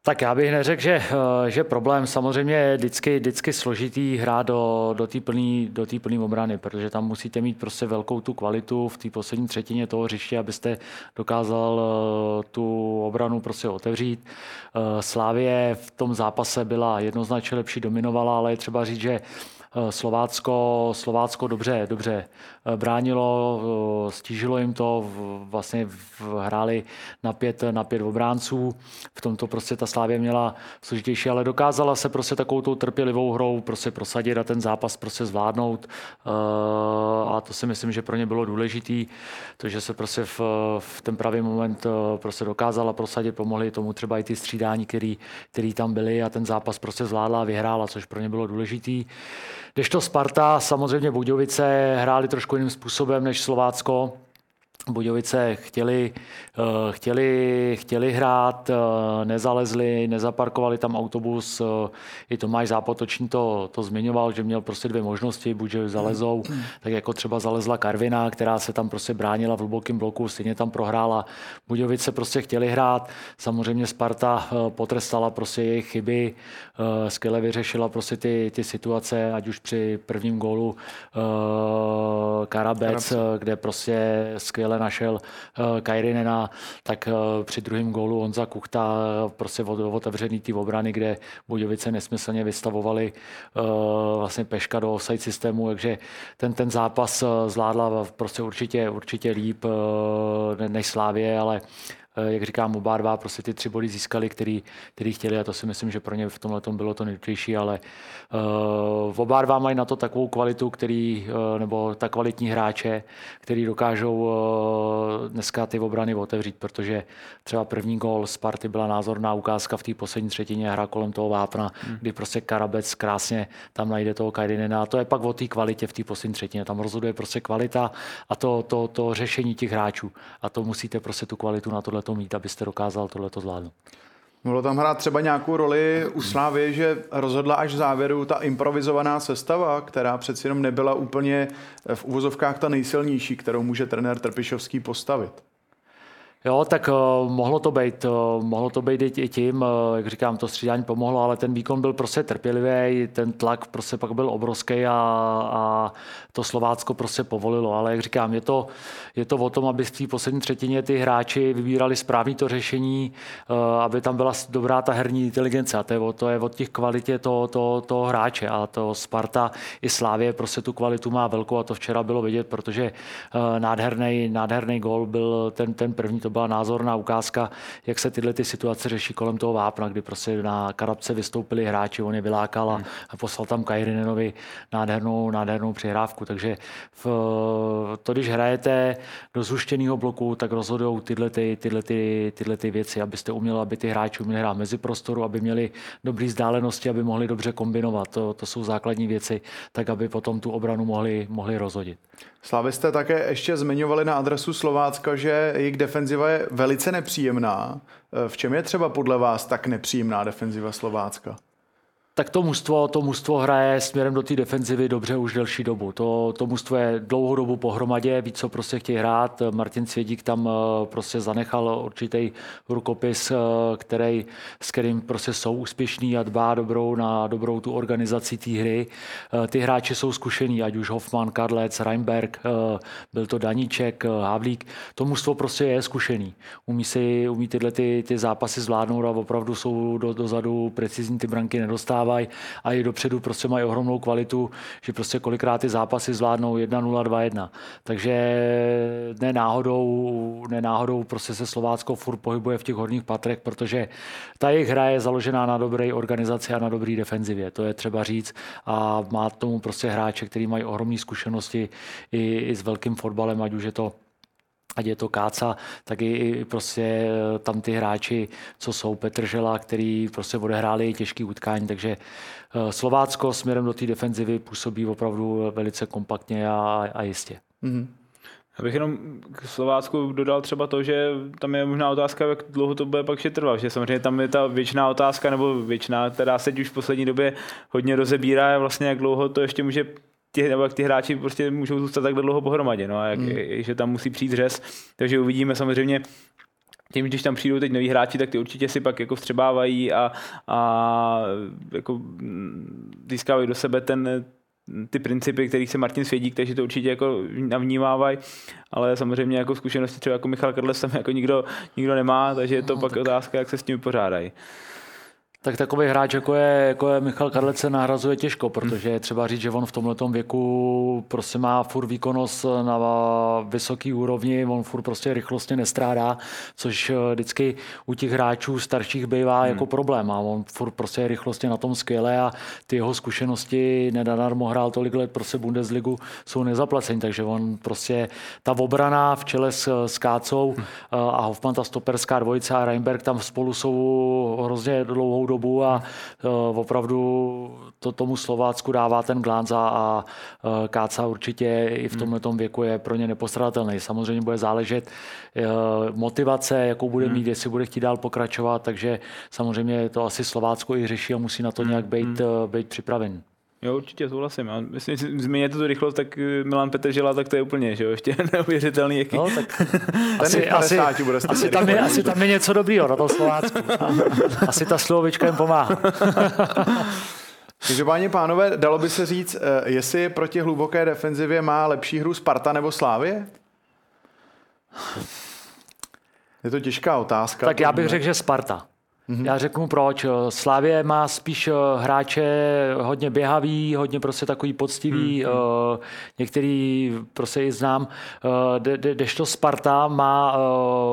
Tak já bych neřekl, že, eh, že problém samozřejmě je vždycky, vždycky složitý hrát do, do té plné do plný obrany, protože tam musíte mít prostě velkou tu kvalitu v té poslední třetině toho hřiště, abyste dokázal eh, tu obranu prostě otevřít. Eh, Slávě v tom zápase byla jednoznačně lepší, dominovala, ale je třeba říct, že Slovácko, Slovácko dobře, dobře eh, bránilo, eh, stížilo jim to, vlastně hráli na pět, na pět obránců, v tomto prostě ta Slávě měla složitější, ale dokázala se prostě takovou tou trpělivou hrou prostě prosadit a ten zápas prostě zvládnout a to si myslím, že pro ně bylo důležitý, to, že se prostě v, v ten pravý moment prostě dokázala prosadit, pomohli tomu třeba i ty střídání, který, který tam byly a ten zápas prostě zvládla a vyhrála, což pro ně bylo důležitý. Když to Sparta, samozřejmě Budějovice hráli trošku jiným způsobem než Slovácko. Budějovice chtěli, eh, chtěli, chtěli hrát, eh, nezalezli, nezaparkovali tam autobus. Eh, I Tomáš Zápotoční to, to zmiňoval, že měl prostě dvě možnosti, buď že zalezou, tak jako třeba zalezla Karvina, která se tam prostě bránila v hlubokém bloku, stejně tam prohrála. Budějovice prostě chtěli hrát, samozřejmě Sparta potrestala prostě jejich chyby, skvěle vyřešila prostě ty, ty situace, ať už při prvním gólu Karabec, Karabec. kde prostě skvěle ale našel uh, Kajrinena, tak uh, při druhém gólu Honza Kuchta uh, prostě otevřený ty obrany, kde Budějovice nesmyslně vystavovali vlastně Peška do offside systému, takže ten, ten zápas zvládla prostě určitě, určitě líp než Slávě, ale Eh, jak říkám, oba dva prostě ty tři body získali, který, který chtěli a to si myslím, že pro ně v tomhle tom bylo to nejdůležitější, ale uh, oba dva mají na to takovou kvalitu, který, uh, nebo tak kvalitní hráče, který dokážou uh, dneska ty obrany otevřít, protože třeba první gol Sparty byla názorná ukázka v té poslední třetině hra kolem toho vápna, hmm. kdy prostě Karabec krásně tam najde toho Kajdinena a to je pak o té kvalitě v té poslední třetině. Tam rozhoduje prostě kvalita a to, to, to řešení těch hráčů a to musíte prostě tu kvalitu na tohle to mít, abyste dokázal tohleto zvládnout. Mohlo tam hrát třeba nějakou roli u Slávy, že rozhodla až v závěru ta improvizovaná sestava, která přeci jenom nebyla úplně v uvozovkách ta nejsilnější, kterou může trenér Trpišovský postavit. Jo, tak uh, mohlo to být, uh, mohlo to být i tím, uh, jak říkám, to střídání pomohlo, ale ten výkon byl prostě trpělivý, ten tlak prostě pak byl obrovský a, a to Slovácko prostě povolilo. Ale jak říkám, je to, je to o tom, aby v té poslední třetině ty hráči vybírali správný to řešení, uh, aby tam byla dobrá ta herní inteligence. A to je, to je od těch kvalitě toho, toho, toho hráče. A to Sparta i Slávě prostě tu kvalitu má velkou a to včera bylo vidět, protože uh, nádherný, nádherný gol byl ten, ten první, to byla názorná ukázka, jak se tyhle ty situace řeší kolem toho vápna, kdy prostě na karabce vystoupili hráči, on je vylákal a, hmm. a poslal tam Kajrinenovi nádhernou, nádhernou přihrávku. Takže v, to, když hrajete do zhuštěného bloku, tak rozhodují tyhle, ty, tyhle, ty, tyhle ty věci, abyste uměli, aby ty hráči uměli hrát mezi prostoru, aby měli dobré vzdálenosti, aby mohli dobře kombinovat. To, to jsou základní věci, tak aby potom tu obranu mohli, mohli rozhodit. Slavisté také ještě zmiňovali na adresu Slovácka, že jejich defenziva je velice nepříjemná. V čem je třeba podle vás tak nepříjemná defenziva Slovácka? Tak to mužstvo, to mužstvo hraje směrem do té defenzivy dobře už delší dobu. To, to mužstvo je dlouhou dobu pohromadě, ví, co prostě chtějí hrát. Martin Svědík tam eh, prostě zanechal určitý rukopis, eh, který, s kterým prostě jsou úspěšní a dbá dobrou na dobrou tu organizaci té hry. Eh, ty hráči jsou zkušení, ať už Hoffman, Kadlec, Reinberg, byl to Daníček, Havlík. To mužstvo prostě je zkušený. Umí, si, umí tyhle ty, ty zápasy zvládnout a opravdu jsou do, dozadu precizní ty branky nedostávají dostávají a i dopředu prostě mají ohromnou kvalitu, že prostě kolikrát ty zápasy zvládnou 1-0, 2-1. Takže ne náhodou, ne náhodou prostě se Slovácko furt pohybuje v těch horních patrech, protože ta jejich hra je založená na dobré organizaci a na dobré defenzivě. To je třeba říct a má tomu prostě hráče, který mají ohromné zkušenosti i, i s velkým fotbalem, ať už je to ať je to Káca, tak i prostě eh, tam ty hráči, co jsou Petržela, který prostě odehráli těžký utkání, takže eh, Slovácko směrem do té defenzivy působí opravdu velice kompaktně a, a jistě. Mm-hmm. Já bych jenom k Slovácku dodal třeba to, že tam je možná otázka, jak dlouho to bude pak trvat, že samozřejmě tam je ta věčná otázka, nebo věčná, která se už v poslední době hodně rozebírá, vlastně jak dlouho to ještě může ty, nebo jak ty hráči prostě můžou zůstat tak dlouho pohromadě, no a jak, mm. že tam musí přijít řez, takže uvidíme samozřejmě, tím, když tam přijdou teď noví hráči, tak ty určitě si pak jako vstřebávají a, a jako získávají do sebe ten, ty principy, kterých se Martin Svědík, takže to určitě jako navnímávají, ale samozřejmě jako zkušenosti třeba jako Michal Karles tam jako nikdo, nikdo nemá, takže je to no, pak tak. otázka, jak se s tím pořádají tak takový hráč, jako je, jako je Michal Karlec, se nahrazuje těžko, protože je třeba říct, že on v tomhle věku prostě má furt výkonnost na vysoký úrovni, on furt prostě rychlostně nestrádá, což eh, vždycky u těch hráčů starších bývá hmm. jako problém a on furt prostě je rychlostně na tom skvěle a ty jeho zkušenosti nedanarmo hrál tolik let prostě Bundesligu jsou nezaplacení, takže on prostě ta obrana v čele s, s Kácou hmm. Eh, a Hoffman, ta stoperská dvojice a Reinberg tam spolu jsou hrozně dlouhou dobu dobu a uh, opravdu to tomu Slovácku dává ten glánc a, uh, Káca určitě i v hmm. tomhle věku je pro ně nepostradatelný. Samozřejmě bude záležet uh, motivace, jakou bude hmm. mít, jestli bude chtít dál pokračovat, takže samozřejmě to asi Slovácko i řeší a musí na to hmm. nějak být, být připraven. Jo, určitě souhlasím. Já myslím, že změníte to rychlost, tak eh, Milan Petržela, tak to je úplně, že jo, ještě neuvěřitelný. Jaký... No, tak asi, asi, bude asi, tam je, asi tam je něco dobrýho na tom Slovácku. asi ta slovička jim pomáhá. Takže páni pánové, dalo by se říct, eh, jestli proti hluboké defenzivě má lepší hru Sparta nebo Slávě? Je to těžká otázka. Tak já bych řekl, že Sparta. Mm-hmm. Já řeknu proč. Slávě má spíš eh, hráče hodně běhavý, hodně prostě takový poctivý, mm-hmm. některý prostě i znám. Dežto Sparta má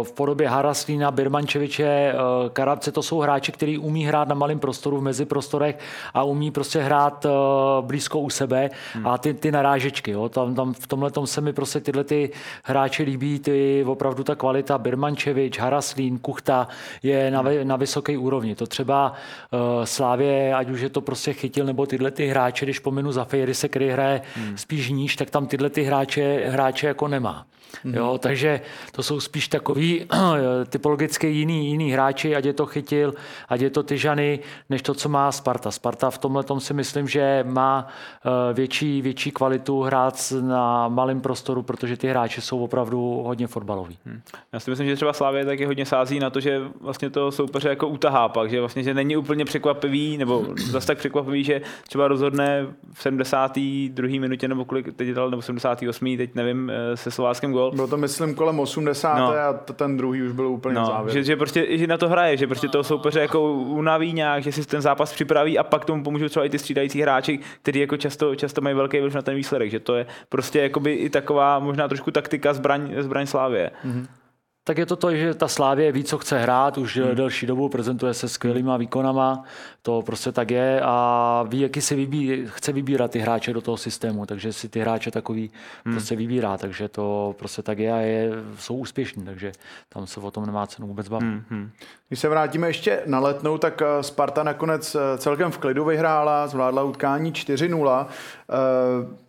v podobě Haraslína, Birmančeviče, Karabce, to jsou hráči, kteří umí hrát na malém prostoru, v meziprostorech a umí prostě hrát blízko u sebe mm. a ty, ty narážečky. Jo. Tam, tam v tomhle se mi prostě tyhle ty hráči líbí, ty opravdu ta kvalita Birmančevič, Haraslín, Kuchta je na, na vysoké vysoké úrovni. To třeba uh, Slávě, ať už je to prostě chytil, nebo tyhle ty hráče, když pominu za se, který hraje hmm. spíš níž, tak tam tyhle ty hráče, hráče jako nemá. Mm-hmm. Jo, takže to jsou spíš takový typologicky jiný, jiný hráči, ať je to chytil, ať je to Tyžany, než to, co má Sparta. Sparta v tomhle tom si myslím, že má eh, větší, větší kvalitu hrát na malém prostoru, protože ty hráči jsou opravdu hodně fotbaloví. Hmm. Já si myslím, že třeba Slávě taky hodně sází na to, že vlastně to soupeře jako utahá pak, že vlastně že není úplně překvapivý, nebo zase tak překvapivý, že třeba rozhodne v 72. minutě, nebo kolik teď dal, nebo 78. teď nevím, eh, se slováckým gol. Bylo to myslím kolem 80. No. a ten druhý už byl úplně no, závěr. Že, že, prostě že na to hraje, že prostě toho soupeře jako unaví nějak, že si ten zápas připraví a pak tomu pomůžou třeba i ty střídající hráči, kteří jako často, často mají velký vliv na ten výsledek, že to je prostě jakoby i taková možná trošku taktika zbraň, zbraň Slávě. Mm-hmm. Tak je to to, že ta Slávě ví, co chce hrát, už hmm. delší dobu prezentuje se skvělýma výkonama, to prostě tak je a ví, jaký si vybí, chce vybírat ty hráče do toho systému, takže si ty hráče takový hmm. prostě vybírá, takže to prostě tak je a je, jsou úspěšní, takže tam se o tom nemá cenu vůbec bavit. Hmm. hmm. Když se vrátíme ještě na letnou, tak eh, Sparta nakonec eh, celkem v klidu vyhrála, zvládla utkání 4-0.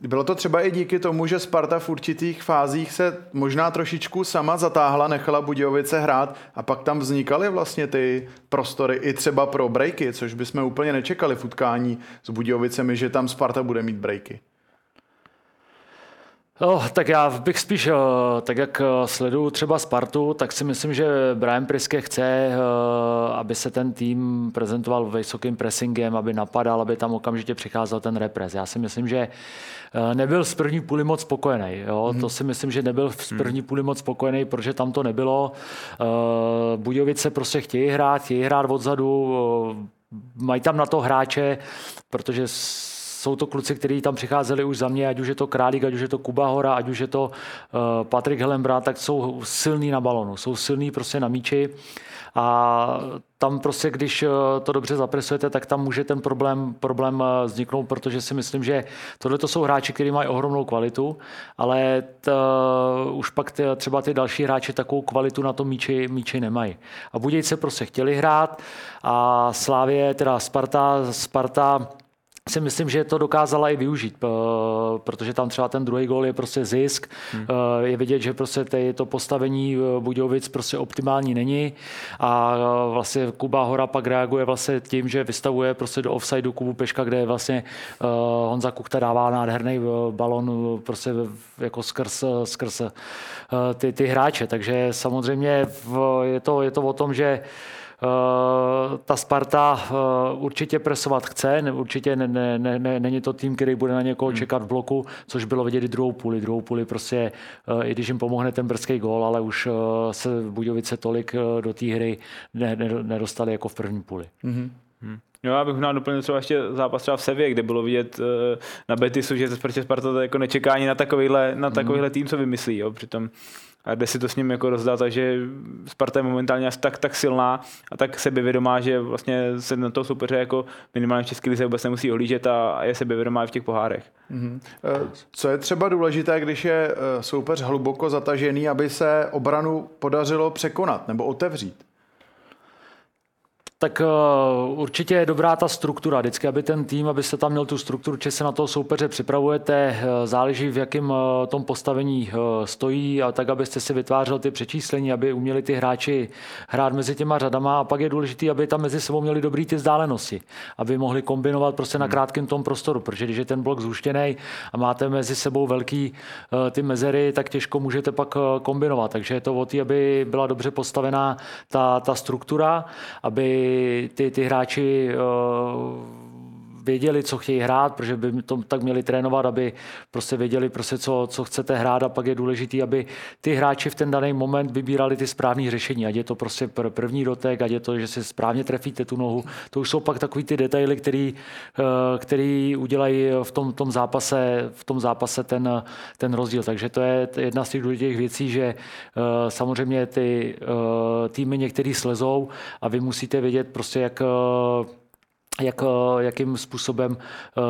Eh, bylo to třeba i díky tomu, že Sparta v určitých fázích se možná trošičku sama zatáhla, nechala Budějovice hrát a pak tam vznikaly vlastně ty prostory i třeba pro breaky, což bychom úplně nečekali v utkání s Budějovicemi, že tam Sparta bude mít breaky. Oh, tak já bych spíš, eh, tak jak eh, sleduju třeba Spartu, tak si myslím, že Brian Priske chce, eh, aby se ten tým prezentoval vysokým pressingem, aby napadal, aby tam okamžitě přicházel ten repres. Já si myslím, že nebyl z první půly moc spokojený. Jo? Mm. To si myslím, že nebyl z mhm. první půly moc spokojený, protože tam to nebylo. Budějovice prostě chtějí hrát, chtějí hrát odzadu, mají tam na to hráče, protože jsou to kluci, kteří tam přicházeli už za mě, ať už je to Králík, ať už je to Kuba Hora, ať už je to uh, Patrik Helenbrát, tak jsou silní na balonu, jsou silní prostě na míči a tam prostě, když eh, to dobře zapresujete, tak tam může ten problém, problém eh, vzniknout, protože si myslím, že tohle to jsou hráči, kteří mají ohromnou kvalitu, ale t, už pak t, třeba ty další hráči takovou kvalitu na tom míči, míči nemají. A Budějce prostě chtěli hrát a Slávě, teda Sparta, Sparta si myslím, že to dokázala i využít, protože tam třeba ten druhý gol je prostě zisk. Hmm. Eh, je vidět, že prostě to postavení eh, Budějovic prostě optimální není a eh, vlastně Kuba Hora pak reaguje vlastně tím, že vystavuje prostě do offsideu Kubu Peška, kde vlastně Honza Kuchta dává nádherný balon prostě jako skrz, skrz ty, ty hráče. Takže samozřejmě je to, je to o tom, že Eh, ta Sparta eh, určitě presovat chce, určitě ne, ne, ne, ne, není to tým, který bude na někoho hmm. čekat v bloku, což bylo vidět i druhou půli. Druhou půli prostě, eh, i když jim pomohne ten brzký gól, ale už se Budějovice tolik do té hry nedostali jako v první půli. Mm-hmm. Hmm. Jo, já bych měl doplnit třeba ještě zápas třeba v Sevě, kde bylo vidět na Betisu, že Spartě Sparta to jako nečeká ani na takovýhle, na takovýhle tým, co vymyslí. Jo. Přitom a jde si to s ním jako rozdát, takže Sparta je momentálně asi tak, tak silná a tak sebevědomá, že vlastně se na to soupeře jako minimálně v České lize vůbec nemusí ohlížet a je sebevědomá i v těch pohárech. Mm-hmm. Co je třeba důležité, když je eh, soupeř hluboko zatažený, aby se obranu podařilo překonat nebo otevřít? Tak uh, určitě je dobrá ta struktura. Vždycky, aby ten tým, abyste tam měl tu strukturu, či se na toho soupeře připravujete, uh, záleží v jakém uh, tom postavení stojí, a tak, abyste si vytvářel ty přečíslení, aby uměli ty hráči hrát mezi těma řadama a pak je důležité, aby tam mezi sebou měli dobrý ty vzdálenosti, aby mohli kombinovat prostě na hmm. krátkém tom prostoru, protože když je ten blok zhuštěný a máte mezi sebou velký ty mezery, tak těžko můžete pak kombinovat. Takže je to o té, aby byla dobře postavená ta, ta struktura, aby ty, ty hráči uh, věděli, co chtějí hrát, protože by to tak měli trénovat, aby prostě věděli, prostě co, co chcete hrát a pak je důležité, aby ty hráči v ten daný moment vybírali ty správné řešení, ať je to prostě první dotek, ať je to, že si správně trefíte tu nohu. To už jsou pak takový ty detaily, který, eh, který udělají v tom, tom zápase, v tom zápase ten, ten rozdíl. Takže to je jedna z těch důležitých věcí, že eh, samozřejmě ty eh, týmy některý slezou a vy musíte vědět prostě, jak jak, jakým způsobem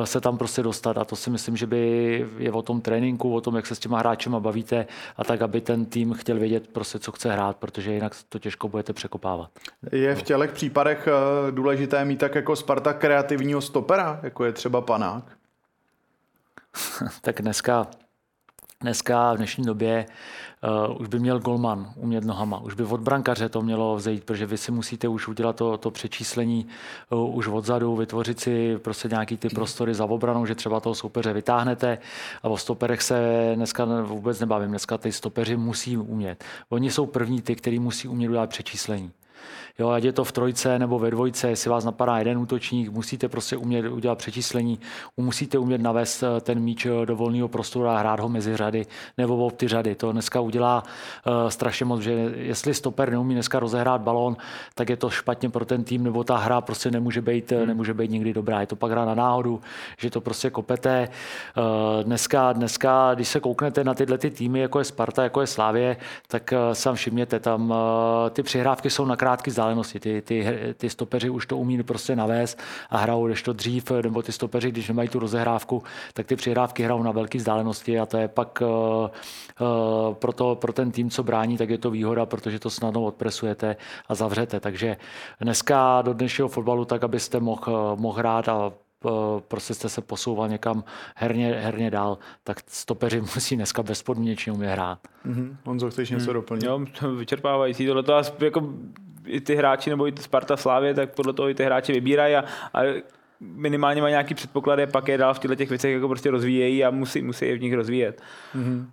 se tam prostě dostat. A to si myslím, že by je o tom tréninku, o tom, jak se s těma hráčema bavíte a tak, aby ten tým chtěl vědět prostě, co chce hrát, protože jinak to těžko budete překopávat. Je v těchto případech důležité mít tak jako Sparta kreativního stopera, jako je třeba Panák? tak dneska, dneska v dnešní době uh, už by měl golman umět nohama, už by od brankaře to mělo vzejít, protože vy si musíte už udělat to, to přečíslení uh, už odzadu, vytvořit si prostě nějaký ty prostory za obranou, že třeba toho soupeře vytáhnete a o stoperech se dneska vůbec nebavím, dneska ty stopeři musí umět. Oni jsou první ty, kteří musí umět udělat přečíslení. Jo, ať je to v trojce nebo ve dvojce, jestli vás napadá jeden útočník, musíte prostě umět udělat přečíslení, musíte umět navést eh, ten míč eh, do volného prostoru a hrát ho mezi řady nebo ob ty řady. To dneska udělá uh, strašně moc, že jestli stoper neumí dneska rozehrát balón, tak je to špatně pro ten tým, nebo ta hra prostě nemůže být, hmm. nemůže být nikdy dobrá. Je to pak hra na náhodu, že to prostě kopete. Uh, dneska, dneska, když se kouknete na tyhle ty týmy, jako je Sparta, jako je Slávě, tak uh, sám všimněte, tam uh, ty přihrávky jsou na krátké vzdálenosti. Ty, ty, ty stopeři už to umí prostě navést a hrajou, když to dřív, nebo ty stopeři, když nemají tu rozehrávku, tak ty přihrávky hrajou na velké vzdálenosti a to je pak uh, uh, pro, to, pro ten tým, co brání, tak je to výhoda, protože to snadno odpresujete a zavřete. Takže dneska do dnešního fotbalu tak, abyste mohl mohl hrát a prostě jste se posouval někam herně, herně dál, tak stopeři musí dneska bezpodmínečně umět hrát. Mm-hmm. Honzo, chceš něco hmm. doplnit? Jo, vyčerpávající tohle. To jako i ty hráči nebo i Sparta Slávě, tak podle toho i ty hráči vybírají a, a minimálně mají nějaký předpoklady, pak je dál v těchto těch věcech jako prostě rozvíjejí a musí, musí je v nich rozvíjet. Mm-hmm.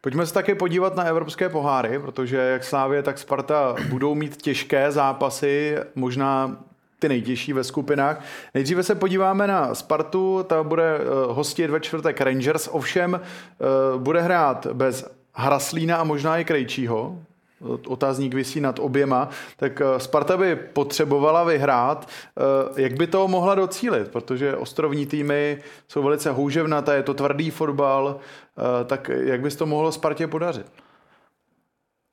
Pojďme se také podívat na evropské poháry, protože jak Slávě, tak Sparta budou mít těžké zápasy, možná ty nejtěžší ve skupinách. Nejdříve se podíváme na Spartu, ta bude eh, hostit ve čtvrtek Rangers, ovšem eh, bude hrát bez Hraslína a možná i Krejčího, otázník vysí nad oběma, tak eh, Sparta by potřebovala vyhrát. Jak by to mohla docílit? Protože ostrovní týmy jsou velice houževnaté, je to tvrdý fotbal, tak jak by to mohlo Spartě podařit?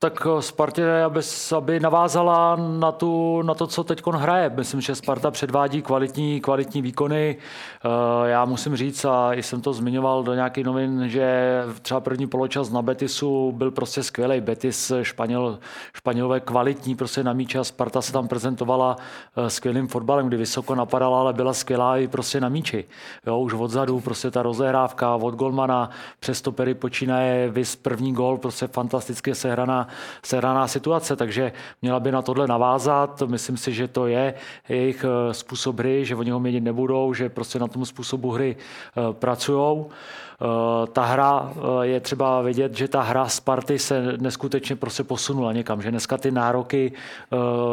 Tak eh, Spartě, aby, aby navázala na, tu, na to, co teď hraje. Myslím, že Sparta předvádí kvalitní, kvalitní výkony. Eh, já musím říct, a jsem to zmiňoval do nějakých novin, že třeba první poločas na Betisu byl prostě skvělý. Betis, Španěl, Španělové kvalitní prostě na míče a Sparta se tam prezentovala eh, skvělým fotbalem, kdy vysoko napadala, ale byla skvělá i prostě na míči. Jo, už odzadu prostě ta rozehrávka od golmana přes stopery počínaje, vys první gol, prostě fantasticky sehraná sehraná situace, takže měla by na tohle navázat. Myslím si, že to je jejich eh, způsob hry, že oni ho měnit nebudou, že prostě na tom způsobu hry eh, pracují. Eh, ta hra je třeba vidět, že ta hra Sparty se neskutečně prostě posunula někam, že dneska ty nároky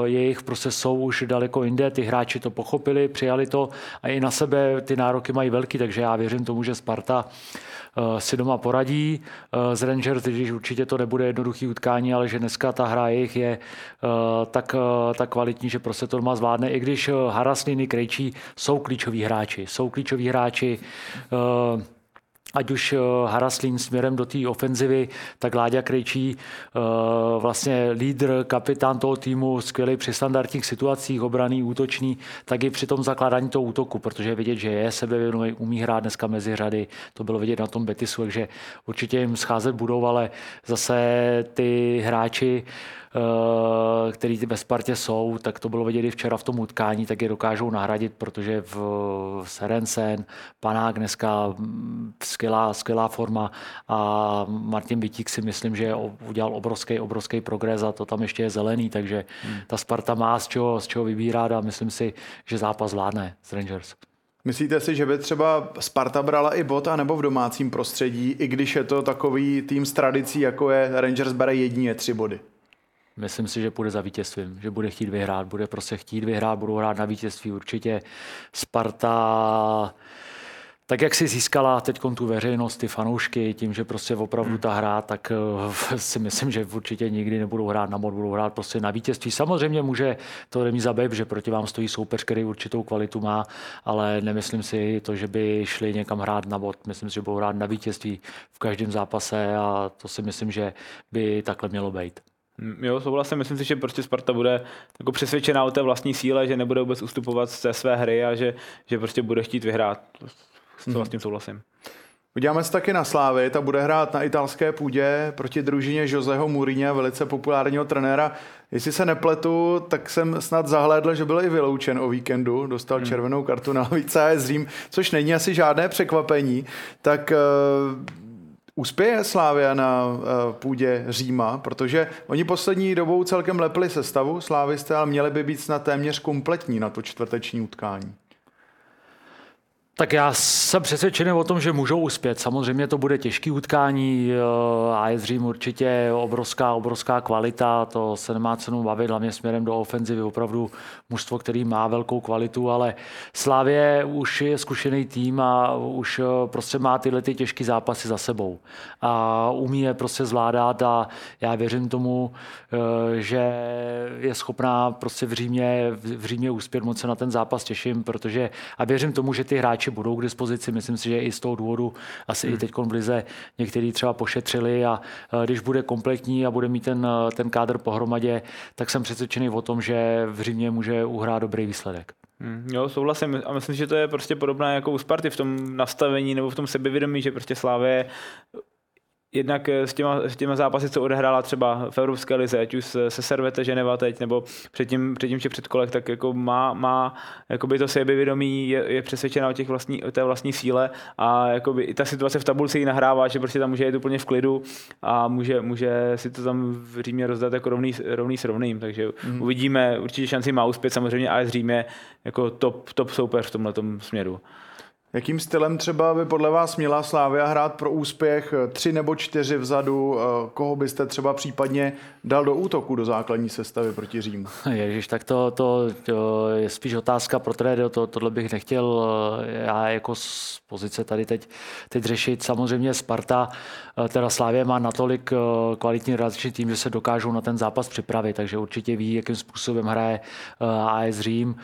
jejich prostě jsou už daleko jinde, ty hráči to pochopili, přijali to a i na sebe ty nároky mají velký, takže já věřím tomu, že Sparta Eh, si doma poradí. Z eh, Rangers, když určitě to nebude jednoduchý utkání, ale že dneska ta hra jejich je eh, tak, tak kvalitní, že prostě to doma zvládne, i když Harasliny, Krejčí jsou klíčoví hráči. Jsou klíčoví hráči ať už eh, Haraslín směrem do té ofenzivy, tak Láďa Krejčí, eh, vlastně lídr, kapitán toho týmu, skvělý při standardních situacích, obraný, útočný, tak i při tom zakládání toho útoku, protože je vidět, že je sebevědomý, umí hrát dneska mezi řady, to bylo vidět na tom Betisu, takže určitě jim scházet budou, ale zase ty hráči, Eh, který ve Spartě jsou, tak to bylo vidět i včera v tom utkání, tak je dokážou nahradit, protože v Serensen, Panák dneska mm, skvělá, skvělá forma a Martin Bytík si myslím, že udělal obrovský, obrovský progres a to tam ještě je zelený, takže hmm. ta Sparta má z čeho, z čeho vybírat a myslím si, že zápas zvládne z Rangers. Myslíte si, že by třeba Sparta brala i bot, nebo v domácím prostředí, i když je to takový tým s tradicí, jako je Rangers bere jedině tři body? Myslím si, že půjde za vítězstvím, že bude chtít vyhrát, bude prostě chtít vyhrát, budou hrát na vítězství určitě. Sparta tak jak si získala teď tu veřejnost, ty fanoušky, tím, že prostě opravdu ta hra, tak eh, si myslím, že určitě nikdy nebudou hrát na mod, budou hrát prostě na vítězství. Samozřejmě může to remíza být, že proti vám stojí soupeř, který určitou kvalitu má, ale nemyslím si to, že by šli někam hrát na bod. Myslím si, že budou hrát na vítězství v každém zápase a to si myslím, že by takhle mělo být. Jo, souhlasím, myslím si, že prostě Sparta bude jako přesvědčená o té vlastní síle, že nebude vůbec ustupovat ze své hry a že, že prostě bude chtít vyhrát. S mm. tím souhlasím. Podíváme se taky na Slávy, ta bude hrát na italské půdě proti družině Joseho Mourinho, velice populárního trenéra. Jestli se nepletu, tak jsem snad zahlédl, že byl i vyloučen o víkendu, dostal hmm. červenou kartu na více a Řím, což není asi žádné překvapení. Tak uh, uspěje Slávia na uh, půdě Říma, protože oni poslední dobou celkem lepili sestavu Slávisté, ale měli by být snad téměř kompletní na to čtvrteční utkání. Tak já jsem přesvědčený o tom, že můžou uspět. Samozřejmě to bude těžký utkání. A je Řím určitě obrovská, obrovská kvalita. To se nemá cenu bavit, hlavně směrem do ofenzivy. Opravdu mužstvo, který má velkou kvalitu, ale Slávě už je zkušený tým a už eh, prostě má tyhle ty těžké zápasy za sebou. A umí je prostě zvládat a já věřím tomu, eh, že je schopná prostě v Římě, v Římě uspět. Moc se na ten zápas těším, protože a věřím tomu, že ty hráči hráči budou k dispozici. Myslím si, že i z toho důvodu asi hmm. i teď v Lize některý třeba pošetřili a e, když bude kompletní a bude mít ten, e, ten kádr pohromadě, tak jsem přesvědčený o tom, že v Římě může uhrát dobrý výsledek. Hmm, jo, souhlasím a myslím, že to je prostě podobné jako u Sparty v tom nastavení nebo v tom sebevědomí, že prostě Slávě jednak eh, s těma, s těma zápasy, co odehrála třeba v Evropské lize, ať už se, se Servete Ženeva teď, nebo předtím, předtím či před kolech, tak jako má, má jakoby to sebevědomí, je, je přesvědčená o, těch vlastní, o té vlastní síle a jakoby i ta situace v tabulce ji nahrává, že prostě tam může jít úplně v klidu a může, může si to tam v Římě rozdat jako rovný, rovný s rovným, takže mm. uvidíme, určitě šanci má uspět, samozřejmě AS Řím je jako top, top soupeř v tomhle směru. Jakým stylem třeba by podle vás měla Slávia hrát pro úspěch tři nebo čtyři vzadu? Eh, koho byste třeba případně dal do útoku do základní sestavy proti Římu? Ježiš, tak to, to, to je spíš otázka pro trenéra, to, tohle bych nechtěl eh, já jako z pozice tady teď, teď řešit. Samozřejmě Sparta, eh, teda Slávě má natolik kvalitní realizační tým, že se dokážou na ten zápas připravit, takže určitě ví, jakým způsobem hraje AS Řím.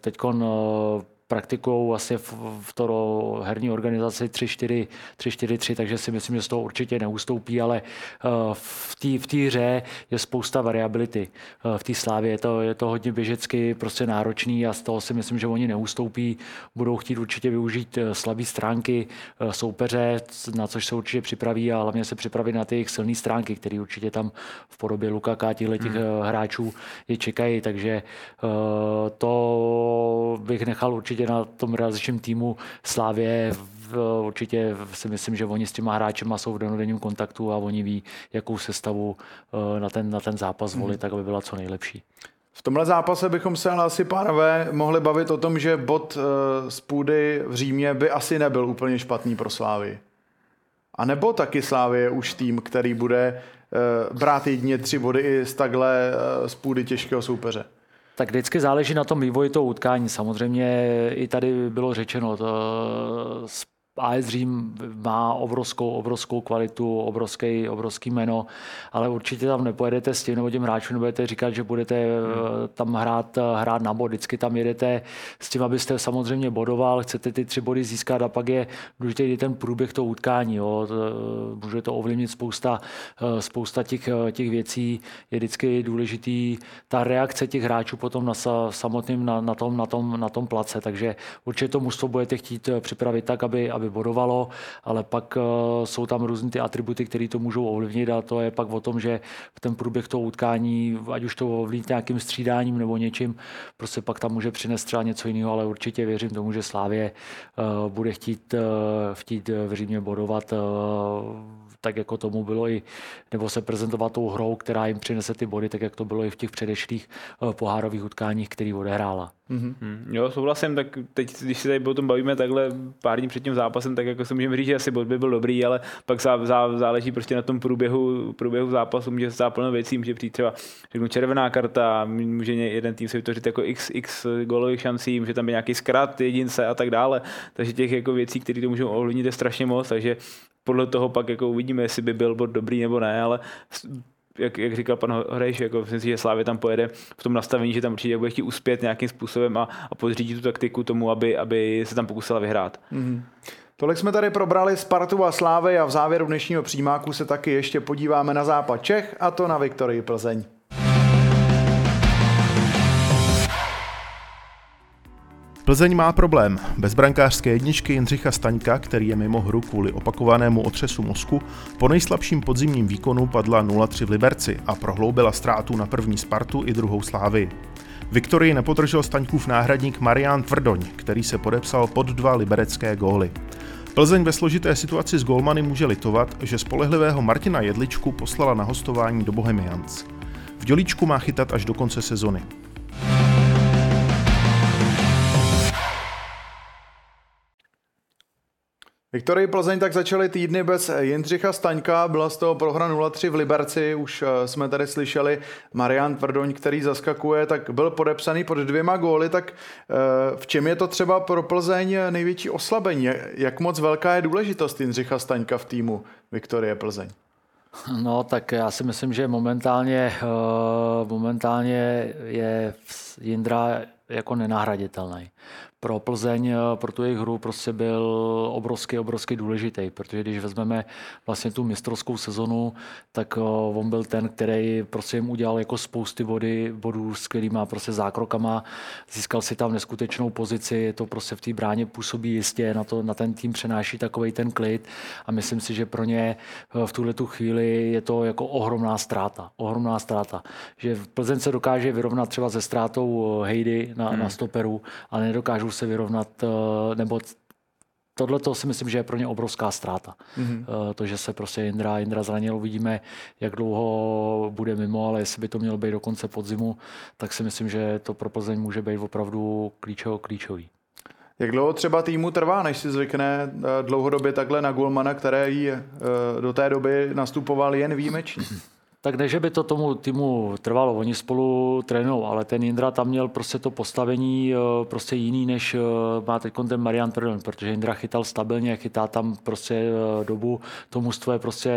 Teď praktikují vlastně v, v to herní organizaci 3-4-3, takže si myslím, že z toho určitě neustoupí, ale eh, v té v hře je spousta variability. Eh, v té slávě je to, je to hodně běžecky prostě náročný a z toho si myslím, že oni neustoupí. Budou chtít určitě využít eh, slabé stránky soupeře, na což se určitě připraví a hlavně se připravit na ty jejich silné stránky, které určitě tam v podobě Lukaka těchto těch hmm. hráčů je čekají, takže to bych nechal určitě určitě na tom realizačním týmu Slávě určitě si myslím, že oni s těma hráči jsou v denodenním kontaktu a oni ví, jakou sestavu eh, na ten, na ten zápas volit, hmm. tak aby byla co nejlepší. V tomhle zápase bychom se ale asi, pánové, mohli bavit o tom, že bod eh, z půdy v Římě by asi nebyl úplně špatný pro Slávy. A nebo taky Slávy je už tým, který bude eh, brát jedině tři body i z takhle z půdy těžkého soupeře? Tak vždycky záleží na tom vývoji toho utkání. Samozřejmě i tady bylo řečeno, to AS Řím má obrovskou, obrovskou kvalitu, obrovský, obrovský jméno, ale určitě tam nepojedete s tím nebo těm hráčům, nebudete říkat, že budete hmm. tam hrát, hrát na bod. Vždycky tam jedete s tím, abyste samozřejmě bodoval, chcete ty tři body získat a pak je důležitý ten průběh toho utkání. Jo. Může to ovlivnit spousta, spousta těch, těch věcí. Je vždycky důležitý ta reakce těch hráčů potom na samotným na, na, tom, na, tom, na tom place. Takže určitě to mužstvo budete chtít připravit tak, aby, aby aby bodovalo, ale pak eh, jsou tam různé ty atributy, které to můžou ovlivnit a to je pak o tom, že v ten průběh toho utkání, ať už to ovlivnit nějakým střídáním nebo něčím, prostě pak tam může přinést třeba něco jiného, ale určitě věřím tomu, že Slávě eh, bude chtít, eh, chtít v Římě bodovat tak jako tomu bylo i, nebo se prezentovat tou hrou, která jim přinese ty body, tak jak to bylo i v těch předešlých pohárových utkáních, který odehrála. Mm-hmm. Jo, souhlasím, tak teď, když se tady o tom bavíme takhle pár dní před tím zápasem, tak jako si můžeme říct, že asi bod by byl dobrý, ale pak zá, zá, záleží prostě na tom průběhu, průběhu zápasu, může se plno věcí, může přijít třeba řeknu, červená karta, může jeden tým se vytvořit jako x, x golových šancí, může tam být nějaký zkrat jedince a tak dále, takže těch jako věcí, které to můžou ovlivnit, je strašně moc, takže podle toho pak jako uvidíme, jestli by byl bod dobrý nebo ne, ale jak, jak říkal pan Hrejš, jako myslím si, že Slávě tam pojede v tom nastavení, že tam určitě bude chtít uspět nějakým způsobem a, a podřídit tu taktiku tomu, aby, aby se tam pokusila vyhrát. Mm-hmm. Tolik jsme tady probrali Spartu a Slávy a v závěru dnešního přímáku se taky ještě podíváme na západ Čech a to na Viktorii Plzeň. Plzeň má problém. Bez brankářské jedničky Jindřicha Staňka, který je mimo hru kvůli opakovanému otřesu mozku, po nejslabším podzimním výkonu padla 0-3 v Liberci a prohloubila ztrátu na první Spartu i druhou Slávy. Viktorii nepodržel Staňkův náhradník Marián Tvrdoň, který se podepsal pod dva liberecké góly. Plzeň ve složité situaci s golmany může litovat, že spolehlivého Martina Jedličku poslala na hostování do Bohemians. V dělíčku má chytat až do konce sezony. Viktorii Plzeň tak začaly týdny bez Jindřicha Staňka, byla z toho prohra 0-3 v Liberci, už eh, jsme tady slyšeli Marian Tvrdoň, který zaskakuje, tak byl podepsaný pod dvěma góly, tak eh, v čem je to třeba pro Plzeň největší oslabení? Jak moc velká je důležitost Jindřicha Staňka v týmu Viktorie Plzeň? No, tak já si myslím, že momentálně, eh, momentálně je Jindra jako nenahraditelný pro Plzeň, eh, pro tu jejich hru prostě byl obrovský, obrovský důležitý, protože když vezmeme vlastně tu mistrovskou sezonu, tak eh, on byl ten, který prostě jim udělal jako spousty body, bodů s kterýma prostě zákrokama, získal si tam neskutečnou pozici, je to prostě v té bráně působí jistě, na, to, na ten tým přenáší takový ten klid. A myslím si, že pro ně eh, v tuhle tu chvíli je to jako ohromná ztráta, ohromná ztráta, že Plzeň se dokáže vyrovnat třeba se ztrátou Hejdy na, hmm. na stoperu, ale nedokážou se vyrovnat, eh, nebo tohle to si myslím, že je pro ně obrovská ztráta. Mm-hmm. To, že se prostě Indra, Indra zranil, uvidíme, jak dlouho bude mimo, ale jestli by to mělo být do konce podzimu, tak si myslím, že to pro Plzeň může být opravdu klíčovo, klíčový. Jak dlouho třeba týmu trvá, než si zvykne eh, dlouhodobě takhle na Gulmana, který do té doby nastupoval jen výjimečně? tak ne, že by to tomu týmu trvalo, oni spolu trénují, ale ten Indra tam měl prostě to postavení eh, prostě jiný, než eh, má teď ten Marian Prdon, protože Indra chytal stabilně, chytá tam prostě eh, dobu, to mužstvo je prostě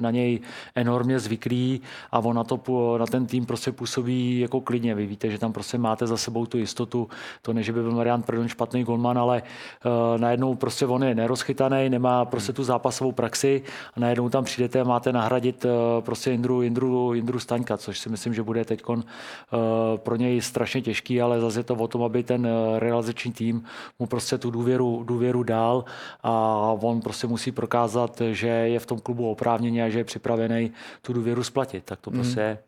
na něj enormně zvyklý a on na, to, na ten tým prostě působí jako klidně. Vy víte, že tam prostě máte za sebou tu jistotu, to ne, že by byl Marian Prdon špatný golman, ale najednou prostě on je nerozchytaný, nemá prostě tu zápasovou praxi a najednou tam přijdete a máte nahradit prostě Indru Jindru, Jindru, Jindru Staňka, což si myslím, že bude teď uh, pro něj strašně těžký, ale zase je to o tom, aby ten uh, realizační tým mu prostě tu důvěru, důvěru dál a on prostě musí prokázat, že je v tom klubu oprávněně a že je připravený tu důvěru splatit. Tak to mm. prostě je.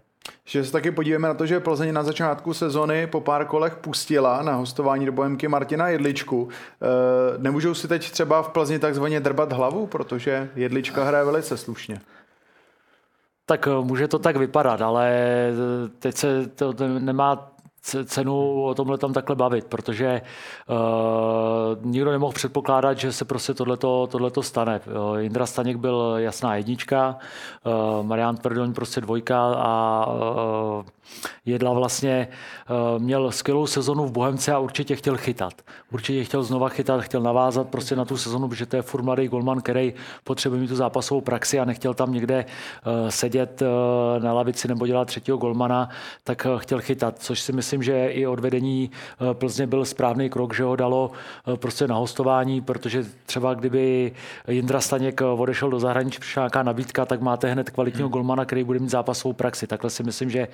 Že se taky podívejme na to, že Plzeň na začátku sezony po pár kolech pustila na hostování do Bohemky Martina Jedličku. E, nemůžou si teď třeba v Plzni takzvaně drbat hlavu, protože Jedlička hraje velice slušně. Tak eh, může to tak vypadat, ale eh, teď se to nemá cenu o tomhle tam takhle bavit, protože uh, nikdo nemohl předpokládat, že se prostě tohleto, tohleto stane. Uh, Indra Staněk byl jasná jednička, uh, Marian Tvrdoň prostě dvojka a uh, Jedla vlastně uh, měl skvělou sezonu v Bohemce a určitě chtěl chytat. Určitě chtěl znova chytat, chtěl navázat prostě na tu sezonu, protože to je furt mladý golman, který potřebuje mít tu zápasovou praxi a nechtěl tam někde uh, sedět uh, na lavici nebo dělat třetího golmana, tak chtěl chytat, což si myslím, že i odvedení Plzně byl správný krok, že ho dalo prostě na hostování, protože třeba kdyby Jindra Staněk odešel do zahraničí, přišla nějaká nabídka, tak máte hned kvalitního hmm. golmana, který bude mít zápasovou praxi. Takhle si myslím, že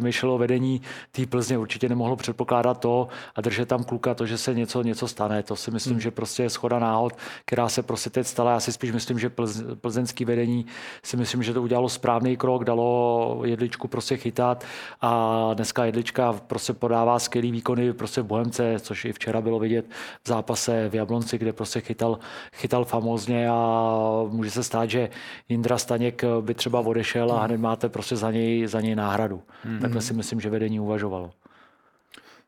přemýšlelo vedení té Plzně. Určitě nemohlo předpokládat to a držet tam kluka, to, že se něco, něco stane. To si myslím, hmm. že prostě je schoda náhod, která se prostě teď stala. Já si spíš myslím, že plz, plzeňský vedení si myslím, že to udělalo správný krok, dalo jedličku prostě chytat a dneska jedlička prostě podává skvělý výkony prostě v Bohemce, což i včera bylo vidět v zápase v Jablonci, kde prostě chytal, chytal famózně a může se stát, že Jindra Staněk by třeba odešel a hned máte prostě za něj, za něj náhradu. Hmm. Takhle si myslím, že vedení uvažovalo.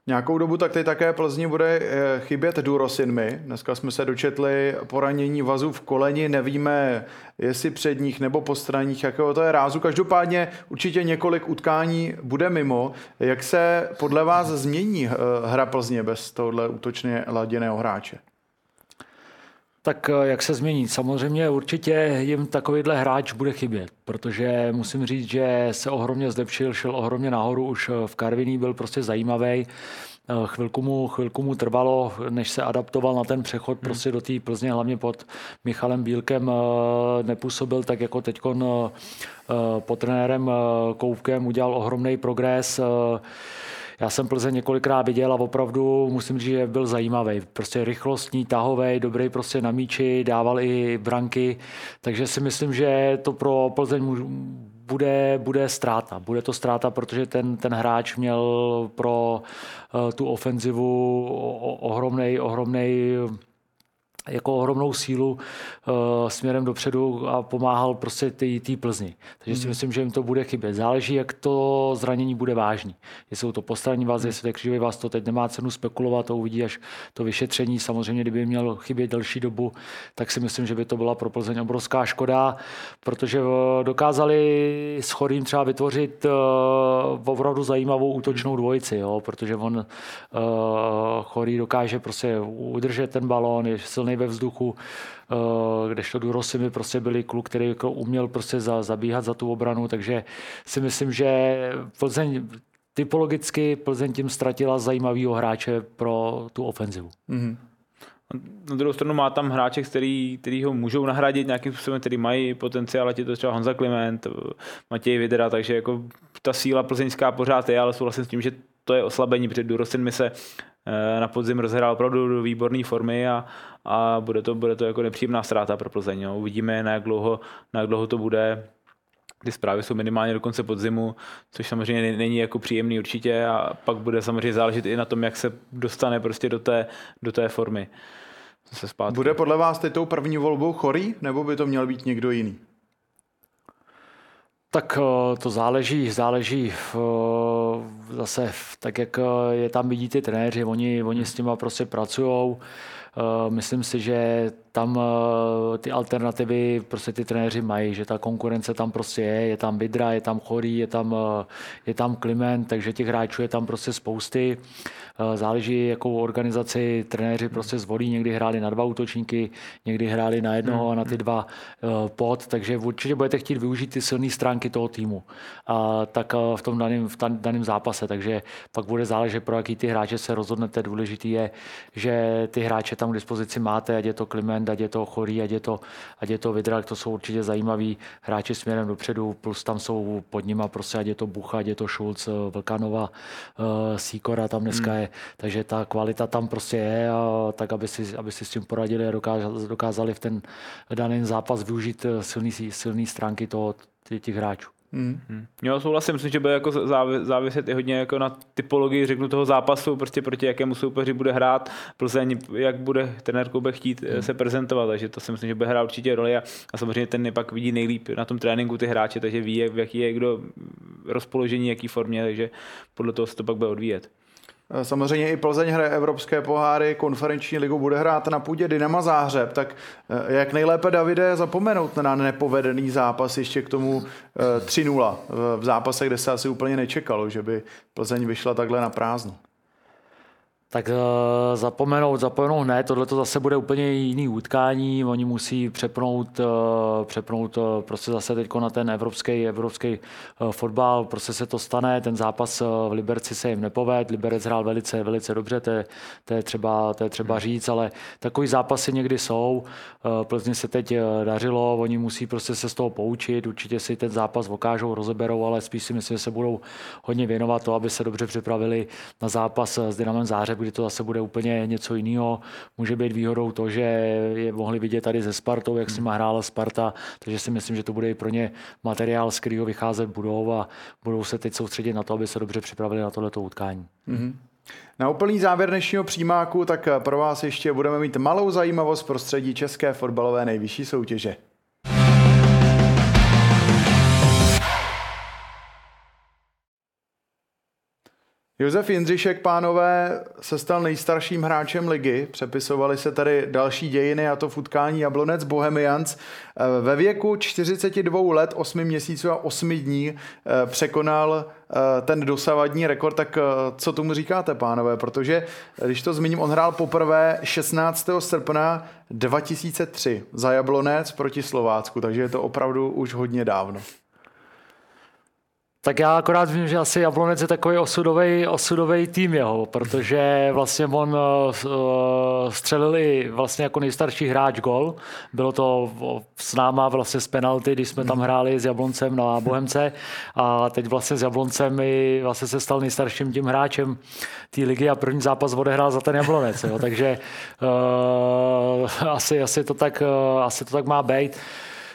Nějakou dobu tak teď také Plzni bude eh, chybět Durosinmi. Dneska jsme se dočetli poranění vazu v koleni, nevíme, jestli předních nebo postranních, jakého to je rázu. Každopádně určitě několik utkání bude mimo. Jak se podle vás změní eh, hra Plzně bez tohohle útočně laděného hráče? Tak eh, jak se změní? Samozřejmě určitě jim takovýhle hráč bude chybět, protože musím říct, že se ohromně zlepšil, šel ohromně nahoru, už eh, v Karviní byl prostě zajímavý chvilku mu, chvilku mu trvalo, než se adaptoval na ten přechod hmm. prostě do té Plzně, hlavně pod Michalem Bílkem nepůsobil tak jako teď pod trenérem Kouvkem, udělal ohromný progres. Já jsem Plzeň několikrát viděl a opravdu musím říct, že byl zajímavý. Prostě rychlostní, tahový, dobrý prostě na míči, dával i branky, takže si myslím, že to pro Plzeň bude, bude ztráta. Bude to ztráta, protože ten, ten hráč měl pro uh, tu ofenzivu ohromnej, ohromnej jako ohromnou sílu uh, směrem dopředu a pomáhal prostě té Plzni. Takže si mhm. myslím, že jim to bude chybět. Záleží, jak to zranění bude vážný. Jestli jsou to postranní vás, mm. jestli to je křivý vás, to teď nemá cenu spekulovat, to uvidí až to vyšetření. Samozřejmě, kdyby měl chybět delší dobu, tak si myslím, že by to byla pro Plzeň obrovská škoda, protože eh, dokázali s Chorým třeba vytvořit uh, opravdu zajímavou útočnou dvojici, jo, protože on uh, Chorý dokáže prostě udržet ten balón, je silný silný ve vzduchu, eh, kdežto Durosy mi prostě byli kluk, který jako uměl prostě za, zabíhat za tu obranu, takže si myslím, že Plzeň typologicky Plzeň tím ztratila zajímavého hráče pro tu ofenzivu. Mm-hmm. Na druhou stranu má tam hráče, který, který ho můžou nahradit nějakým způsobem, který mají potenciál, ať je to třeba Honza Kliment, Matěj Videra, takže jako ta síla plzeňská pořád je, ale souhlasím s tím, že to je oslabení, protože Durosin mi se na podzim rozhrál opravdu do výborné formy a, a bude, to, bude to jako nepříjemná ztráta pro Plzeň. Jo. Uvidíme, na jak, dlouho, na jak dlouho to bude. Ty zprávy jsou minimálně do konce podzimu, což samozřejmě není jako příjemný určitě a pak bude samozřejmě záležet i na tom, jak se dostane prostě do té, do té formy. Se. Bude podle vás teď tou první volbou chorý, nebo by to měl být někdo jiný? Tak eh, to záleží, záleží eh, zase tak, jak eh, je tam vidí ty trenéři, oni, oni s těma prostě pracují. Myslím si, že tam eh, ty alternativy prostě ty trenéři mají, že ta konkurence tam prostě je, je tam Vidra, je tam Chorý, je tam, eh, je tam Kliment, takže těch hráčů je tam prostě spousty. Eh, záleží, jakou organizaci trenéři prostě zvolí. Někdy hráli na dva útočníky, někdy hráli na jednoho a na ty dva pod, takže určitě budete chtít využít ty silné stránky toho týmu. A tak v tom daném, v daném zápase, takže pak bude záležet, pro jaký ty hráče se rozhodnete. Důležitý je, že ty hráče tam k dispozici máte, ať je to Kliment, ať je to Chorý, ať je to, ať je to Vidrak, to jsou určitě zajímaví hráči směrem dopředu, plus tam jsou pod nima prostě, ať je to Bucha, ať je to Schulz, Vlkanova, uh, Sýkora tam dneska hmm. je, takže ta kvalita tam prostě je a tak, aby si, aby si s tím poradili a dokázali, dokázali v ten daný zápas využít eh, silný, silný stránky toho, těch hráčů. Hmm. Hmm. Jo, souhlasím, myslím, že bude jako záviset i hodně jako na typologii, řeknu, toho zápasu, prostě proti jakému soupeři bude hrát Plzeň, jak bude trenér Koube chtít hmm. se prezentovat, takže to si myslím, že bude hrát určitě roli a, a samozřejmě ten pak vidí nejlíp na tom tréninku ty hráče, takže ví, jak, jaký je kdo rozpoložení, jaký formě, takže podle toho se to pak bude odvíjet. Eh, samozřejmě i Plzeň hraje evropské poháry, konferenční ligu bude hrát na půdě Dynama Záhřeb, tak eh, jak nejlépe Davide zapomenout na nepovedený zápas ještě k tomu 3-0 eh, v zápase, kde se asi úplně nečekalo, že by Plzeň vyšla takhle na prázdno tak uh, zapomenout, zapomenout ne, tohle to zase bude úplně jiný utkání, oni musí přepnout, uh, přepnout uh, prostě zase teď na ten evropský, evropský fotbal, prostě se to stane, ten zápas v Liberci se jim nepoved, Liberec hrál velice, velice dobře, to je, to je, třeba, to je třeba říct, ale takový zápasy někdy jsou, Plzni se teď dařilo, oni musí prostě se z toho poučit, určitě si ten zápas okážou, rozeberou, ale spíš si myslím, že se budou hodně věnovat to, aby se dobře připravili na zápas s Dynamem Zářeb, kdy to zase bude úplně něco jiného. Může být výhodou to, že je mohli vidět tady ze Spartou, jak s nima hrála Sparta, takže si myslím, že to bude i pro ně materiál, z kterého vycházet budou a budou se teď soustředit na to, aby se dobře připravili na tohleto utkání. Mm-hmm. Na úplný závěr dnešního přímáku tak pro vás ještě budeme mít malou zajímavost prostředí české fotbalové nejvyšší soutěže. Josef Jindřišek, pánové, se stal nejstarším hráčem ligy. Přepisovaly se tady další dějiny, a to v utkání Jablonec Bohemians. Ve věku 42 let, 8 měsíců a 8 dní eh, překonal eh, ten dosavadní rekord. Tak eh, co tomu říkáte, pánové? Protože, když to zmíním, on hrál poprvé 16. srpna 2003 za Jablonec proti Slovácku, takže je to opravdu už hodně dávno. Tak já akorát vím, že asi Jablonec je takový osudový, osudový tým jeho, protože vlastně on uh, střelil i vlastně jako nejstarší hráč gol. Bylo to s náma vlastně z penalty, když jsme tam mhm. hráli s Jabloncem na Bohemce a teď vlastně s Jabloncem i vlastně se stal nejstarším tím hráčem té ligy a první zápas odehrál za ten Jablonec. Jo. Takže uh, asi, asi, to tak, uh, asi to tak má být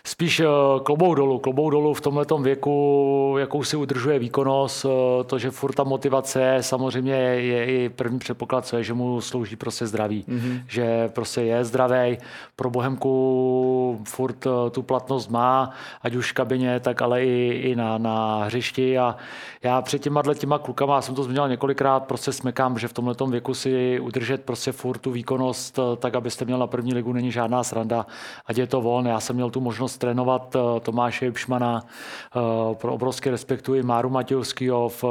spíš eh, klobou dolů, klobou dolů v tomhle věku, jakou si udržuje výkonnost, eh, to, že furt ta motivace samozřejmě je i první předpoklad, co je, že mu slouží prostě zdraví, mm-hmm. že prostě je zdravý, pro Bohemku furt eh, tu platnost má, ať už v kabině, tak ale i, i na, na hřišti a já před těma těma klukama, já jsem to zmínil několikrát, prostě smekám, že v tomhle věku si udržet prostě furt tu výkonnost, tak abyste měl na první ligu, není žádná sranda, ať je to von. Já jsem měl tu možnost trénovat eh, Tomáše Jipšmana, eh, pro obrovský respektuji Máru Matějovského v,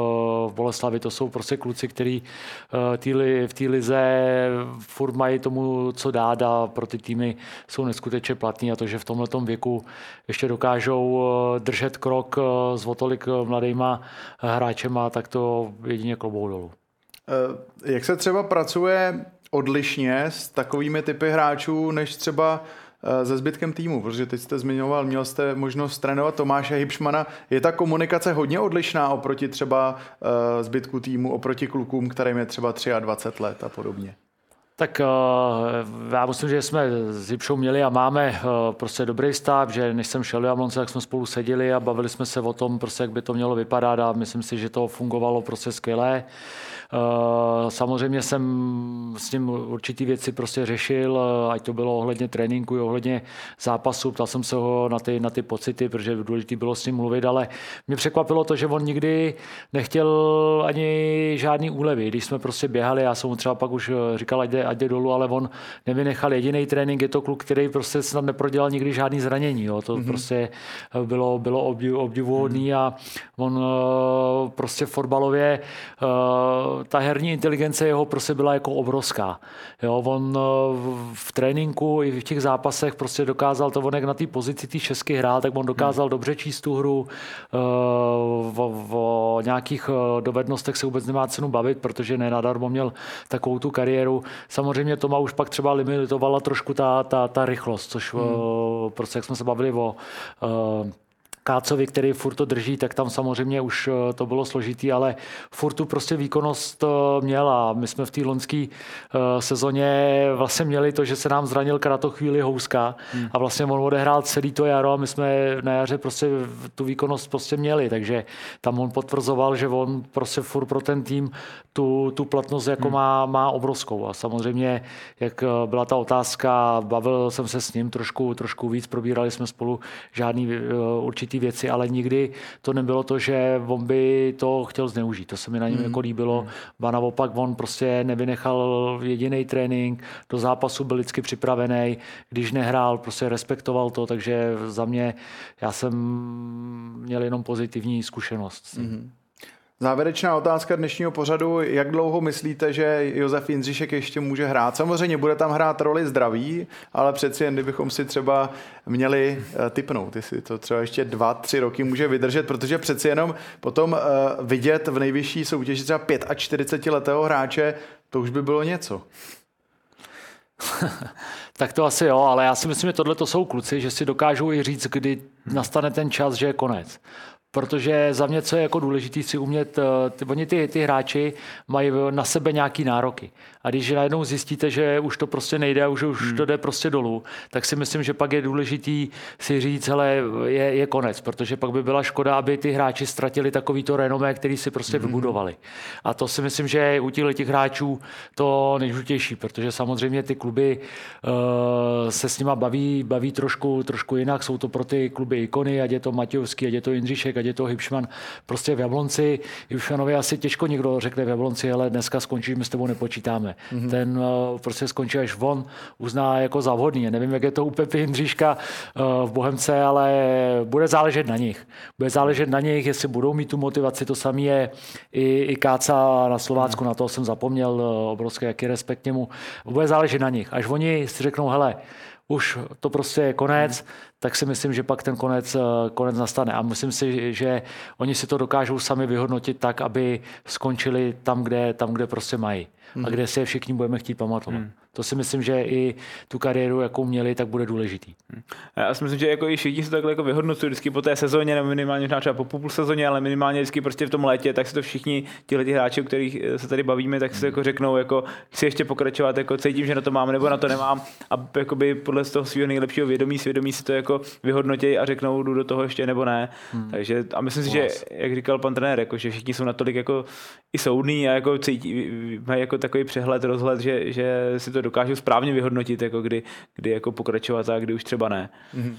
v Boleslavi, to jsou prostě kluci, kteří eh, v té lize furt mají tomu, co dát a pro ty týmy jsou neskutečně platní a to, že v tomhle věku ještě dokážou držet krok s o tolik mladýma hráčema, tak to jedině klobou dolů. Jak se třeba pracuje odlišně s takovými typy hráčů, než třeba Eh, se zbytkem týmu, protože teď jste zmiňoval, měl jste možnost trénovat Tomáše Hipšmana. Je ta komunikace hodně odlišná oproti třeba eh, zbytku týmu, oproti klukům, kterým je třeba 23 let a podobně? Tak uh, já myslím, že jsme s Jipšou měli a máme prostě dobrý stav, že než jsem šel do Jablonce, tak jsme spolu seděli a bavili jsme se o tom, prostě, jak by to mělo vypadat a myslím si, že to fungovalo prostě skvěle. Eh, samozřejmě jsem s ním určitý věci prostě řešil, eh, ať to bylo ohledně tréninku, ohledně zápasu, ptal jsem se ho na ty, na ty pocity, protože důležité bylo s ním mluvit, ale mě překvapilo to, že on nikdy nechtěl ani žádný úlevy. Když jsme prostě běhali, já jsem mu třeba pak už eh, říkal, ať jde, ať jde dolů, ale on nevynechal jediný trénink, je to kluk, který prostě snad neprodělal nikdy žádný zranění. Jo. To mm-hmm. prostě bylo, bylo obdiv, obdivuhodný mm-hmm. a on prostě fotbalově ta herní inteligence jeho prostě byla jako obrovská. Jo, on eh, v tréninku i v těch zápasech prostě dokázal to, on jak na té pozici té česky hrál, tak on dokázal hmm. dobře číst tu hru, eh, o, o nějakých eh, dovednostech se vůbec nemá cenu bavit, protože nenadarmo měl takovou tu kariéru. Samozřejmě to má už pak třeba limitovala trošku ta, ta, ta rychlost, což hmm. prostě jak jsme se bavili o Kácovi, který furt to drží, tak tam samozřejmě už eh, to bylo složitý, ale furt tu prostě výkonnost eh, měl a my jsme v té loňské eh, sezóně vlastně měli to, že se nám zranil krátko chvíli Houska hmm. a vlastně on odehrál celý to jaro a my jsme na jaře prostě tu výkonnost prostě měli, takže tam on potvrzoval, že on prostě furt pro ten tým tu, tu platnost jako hmm. má, má obrovskou a samozřejmě, jak byla ta otázka, bavil jsem se s ním trošku, trošku víc, probírali jsme spolu žádný určitý ty věci, ale nikdy to nebylo to, že on by to chtěl zneužít. To se mi na něm mm. jako líbilo. Mm. A naopak on prostě nevynechal jediný trénink, do zápasu byl vždycky připravený, když nehrál, prostě respektoval to, takže za mě já jsem měl jenom pozitivní zkušenost. Mm. Závěrečná otázka dnešního pořadu. Jak dlouho myslíte, že Josef Jindřišek ještě může hrát? Samozřejmě bude tam hrát roli zdraví, ale přeci jen kdybychom si třeba měli eh, typnout, jestli to třeba ještě dva, tři roky může vydržet, protože přeci jenom potom uh, vidět v nejvyšší soutěži třeba 45 letého hráče, to už by bylo něco. tak to asi jo, ale já si myslím, že tohle to jsou kluci, že si dokážou i říct, kdy nastane ten čas, že je konec. Protože za mě, co je jako důležité, si umět, eh, ty, oni ty, ty hráči mají na sebe nějaký nároky. A když najednou zjistíte, že už to prostě nejde a už, už hmm. to jde prostě dolů, tak si myslím, že pak je důležitý si říct, hele, je, je konec, protože pak by byla škoda, aby ty hráči ztratili takovýto renomé, který si prostě hmm. vybudovali. A to si myslím, že je u těch hráčů to nejdůležitější, protože samozřejmě ty kluby uh, se s nima baví, baví trošku, trošku jinak. Jsou to pro ty kluby ikony, ať je to Matějovský, ať je to Jindřišek, ať je to Hybšman. Prostě v Jablonci, Hybšmanovi asi těžko někdo řekne v Jablonci, ale dneska skončí, my s tebou nepočítáme. Mm-hmm. Ten uh, prostě skončí, až on uzná jako za vhodný. Nevím, jak je to u Pepy Jindříška uh, v Bohemce, ale bude záležet na nich. Bude záležet na nich, jestli budou mít tu motivaci. To samé je i, i Káca na Slovácku, mm. na to jsem zapomněl, uh, obrovský jaký respekt němu. Bude záležet na nich. Až oni si řeknou, hele, už to prostě je konec, hmm. Tak si myslím, že pak ten konec, eh, konec nastane. A myslím si, že oni si to dokážou sami vyhodnotit tak, aby skončili tam, kde, tam, kde prostě mají. Hmm. A kde si je všichni budeme chtít pamatovat. Hmm. To si myslím, že i tu kariéru, jakou měli, tak bude důležitý. Hmm. Já si myslím, že jako i všichni se takhle jako vyhodnocují vždycky po té sezóně, nebo minimálně třeba po půl sezóně, ale minimálně vždycky prostě v tom létě, tak si to všichni tihle hráči, o kterých eh, se tady bavíme, tak si jako řeknou, jako chci ještě pokračovat, jako cítím, že na to mám nebo na to nemám a jakoby podle toho svého nejlepšího vědomí, svědomí si to jako vyhodnotí a řeknou, jdu do toho ještě nebo ne. Hmm. Takže a myslím si, že, jak říkal pan trenér, jako, že všichni jsou natolik jako i soudní a jako cítí, mají jako takový přehled, rozhled, že, že si to dokážu správně vyhodnotit, jako kdy, kdy jako pokračovat a kdy už třeba ne. Mm-hmm.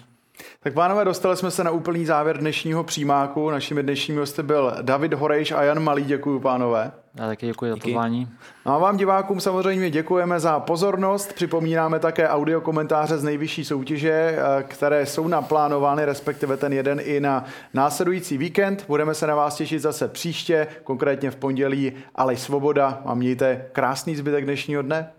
Tak pánové, dostali jsme se na úplný závěr dnešního přímáku. Našimi dnešními hosty byl David Horejš a Jan Malý. Děkuji, pánové. Já taky děkuji za pozvání. No a vám divákům samozřejmě děkujeme za pozornost. Připomínáme také audio komentáře z nejvyšší soutěže, eh, které jsou naplánovány, respektive ten jeden i na následující víkend. Budeme se na vás těšit zase příště, konkrétně v pondělí. Ale svoboda a mějte krásný zbytek dnešního dne.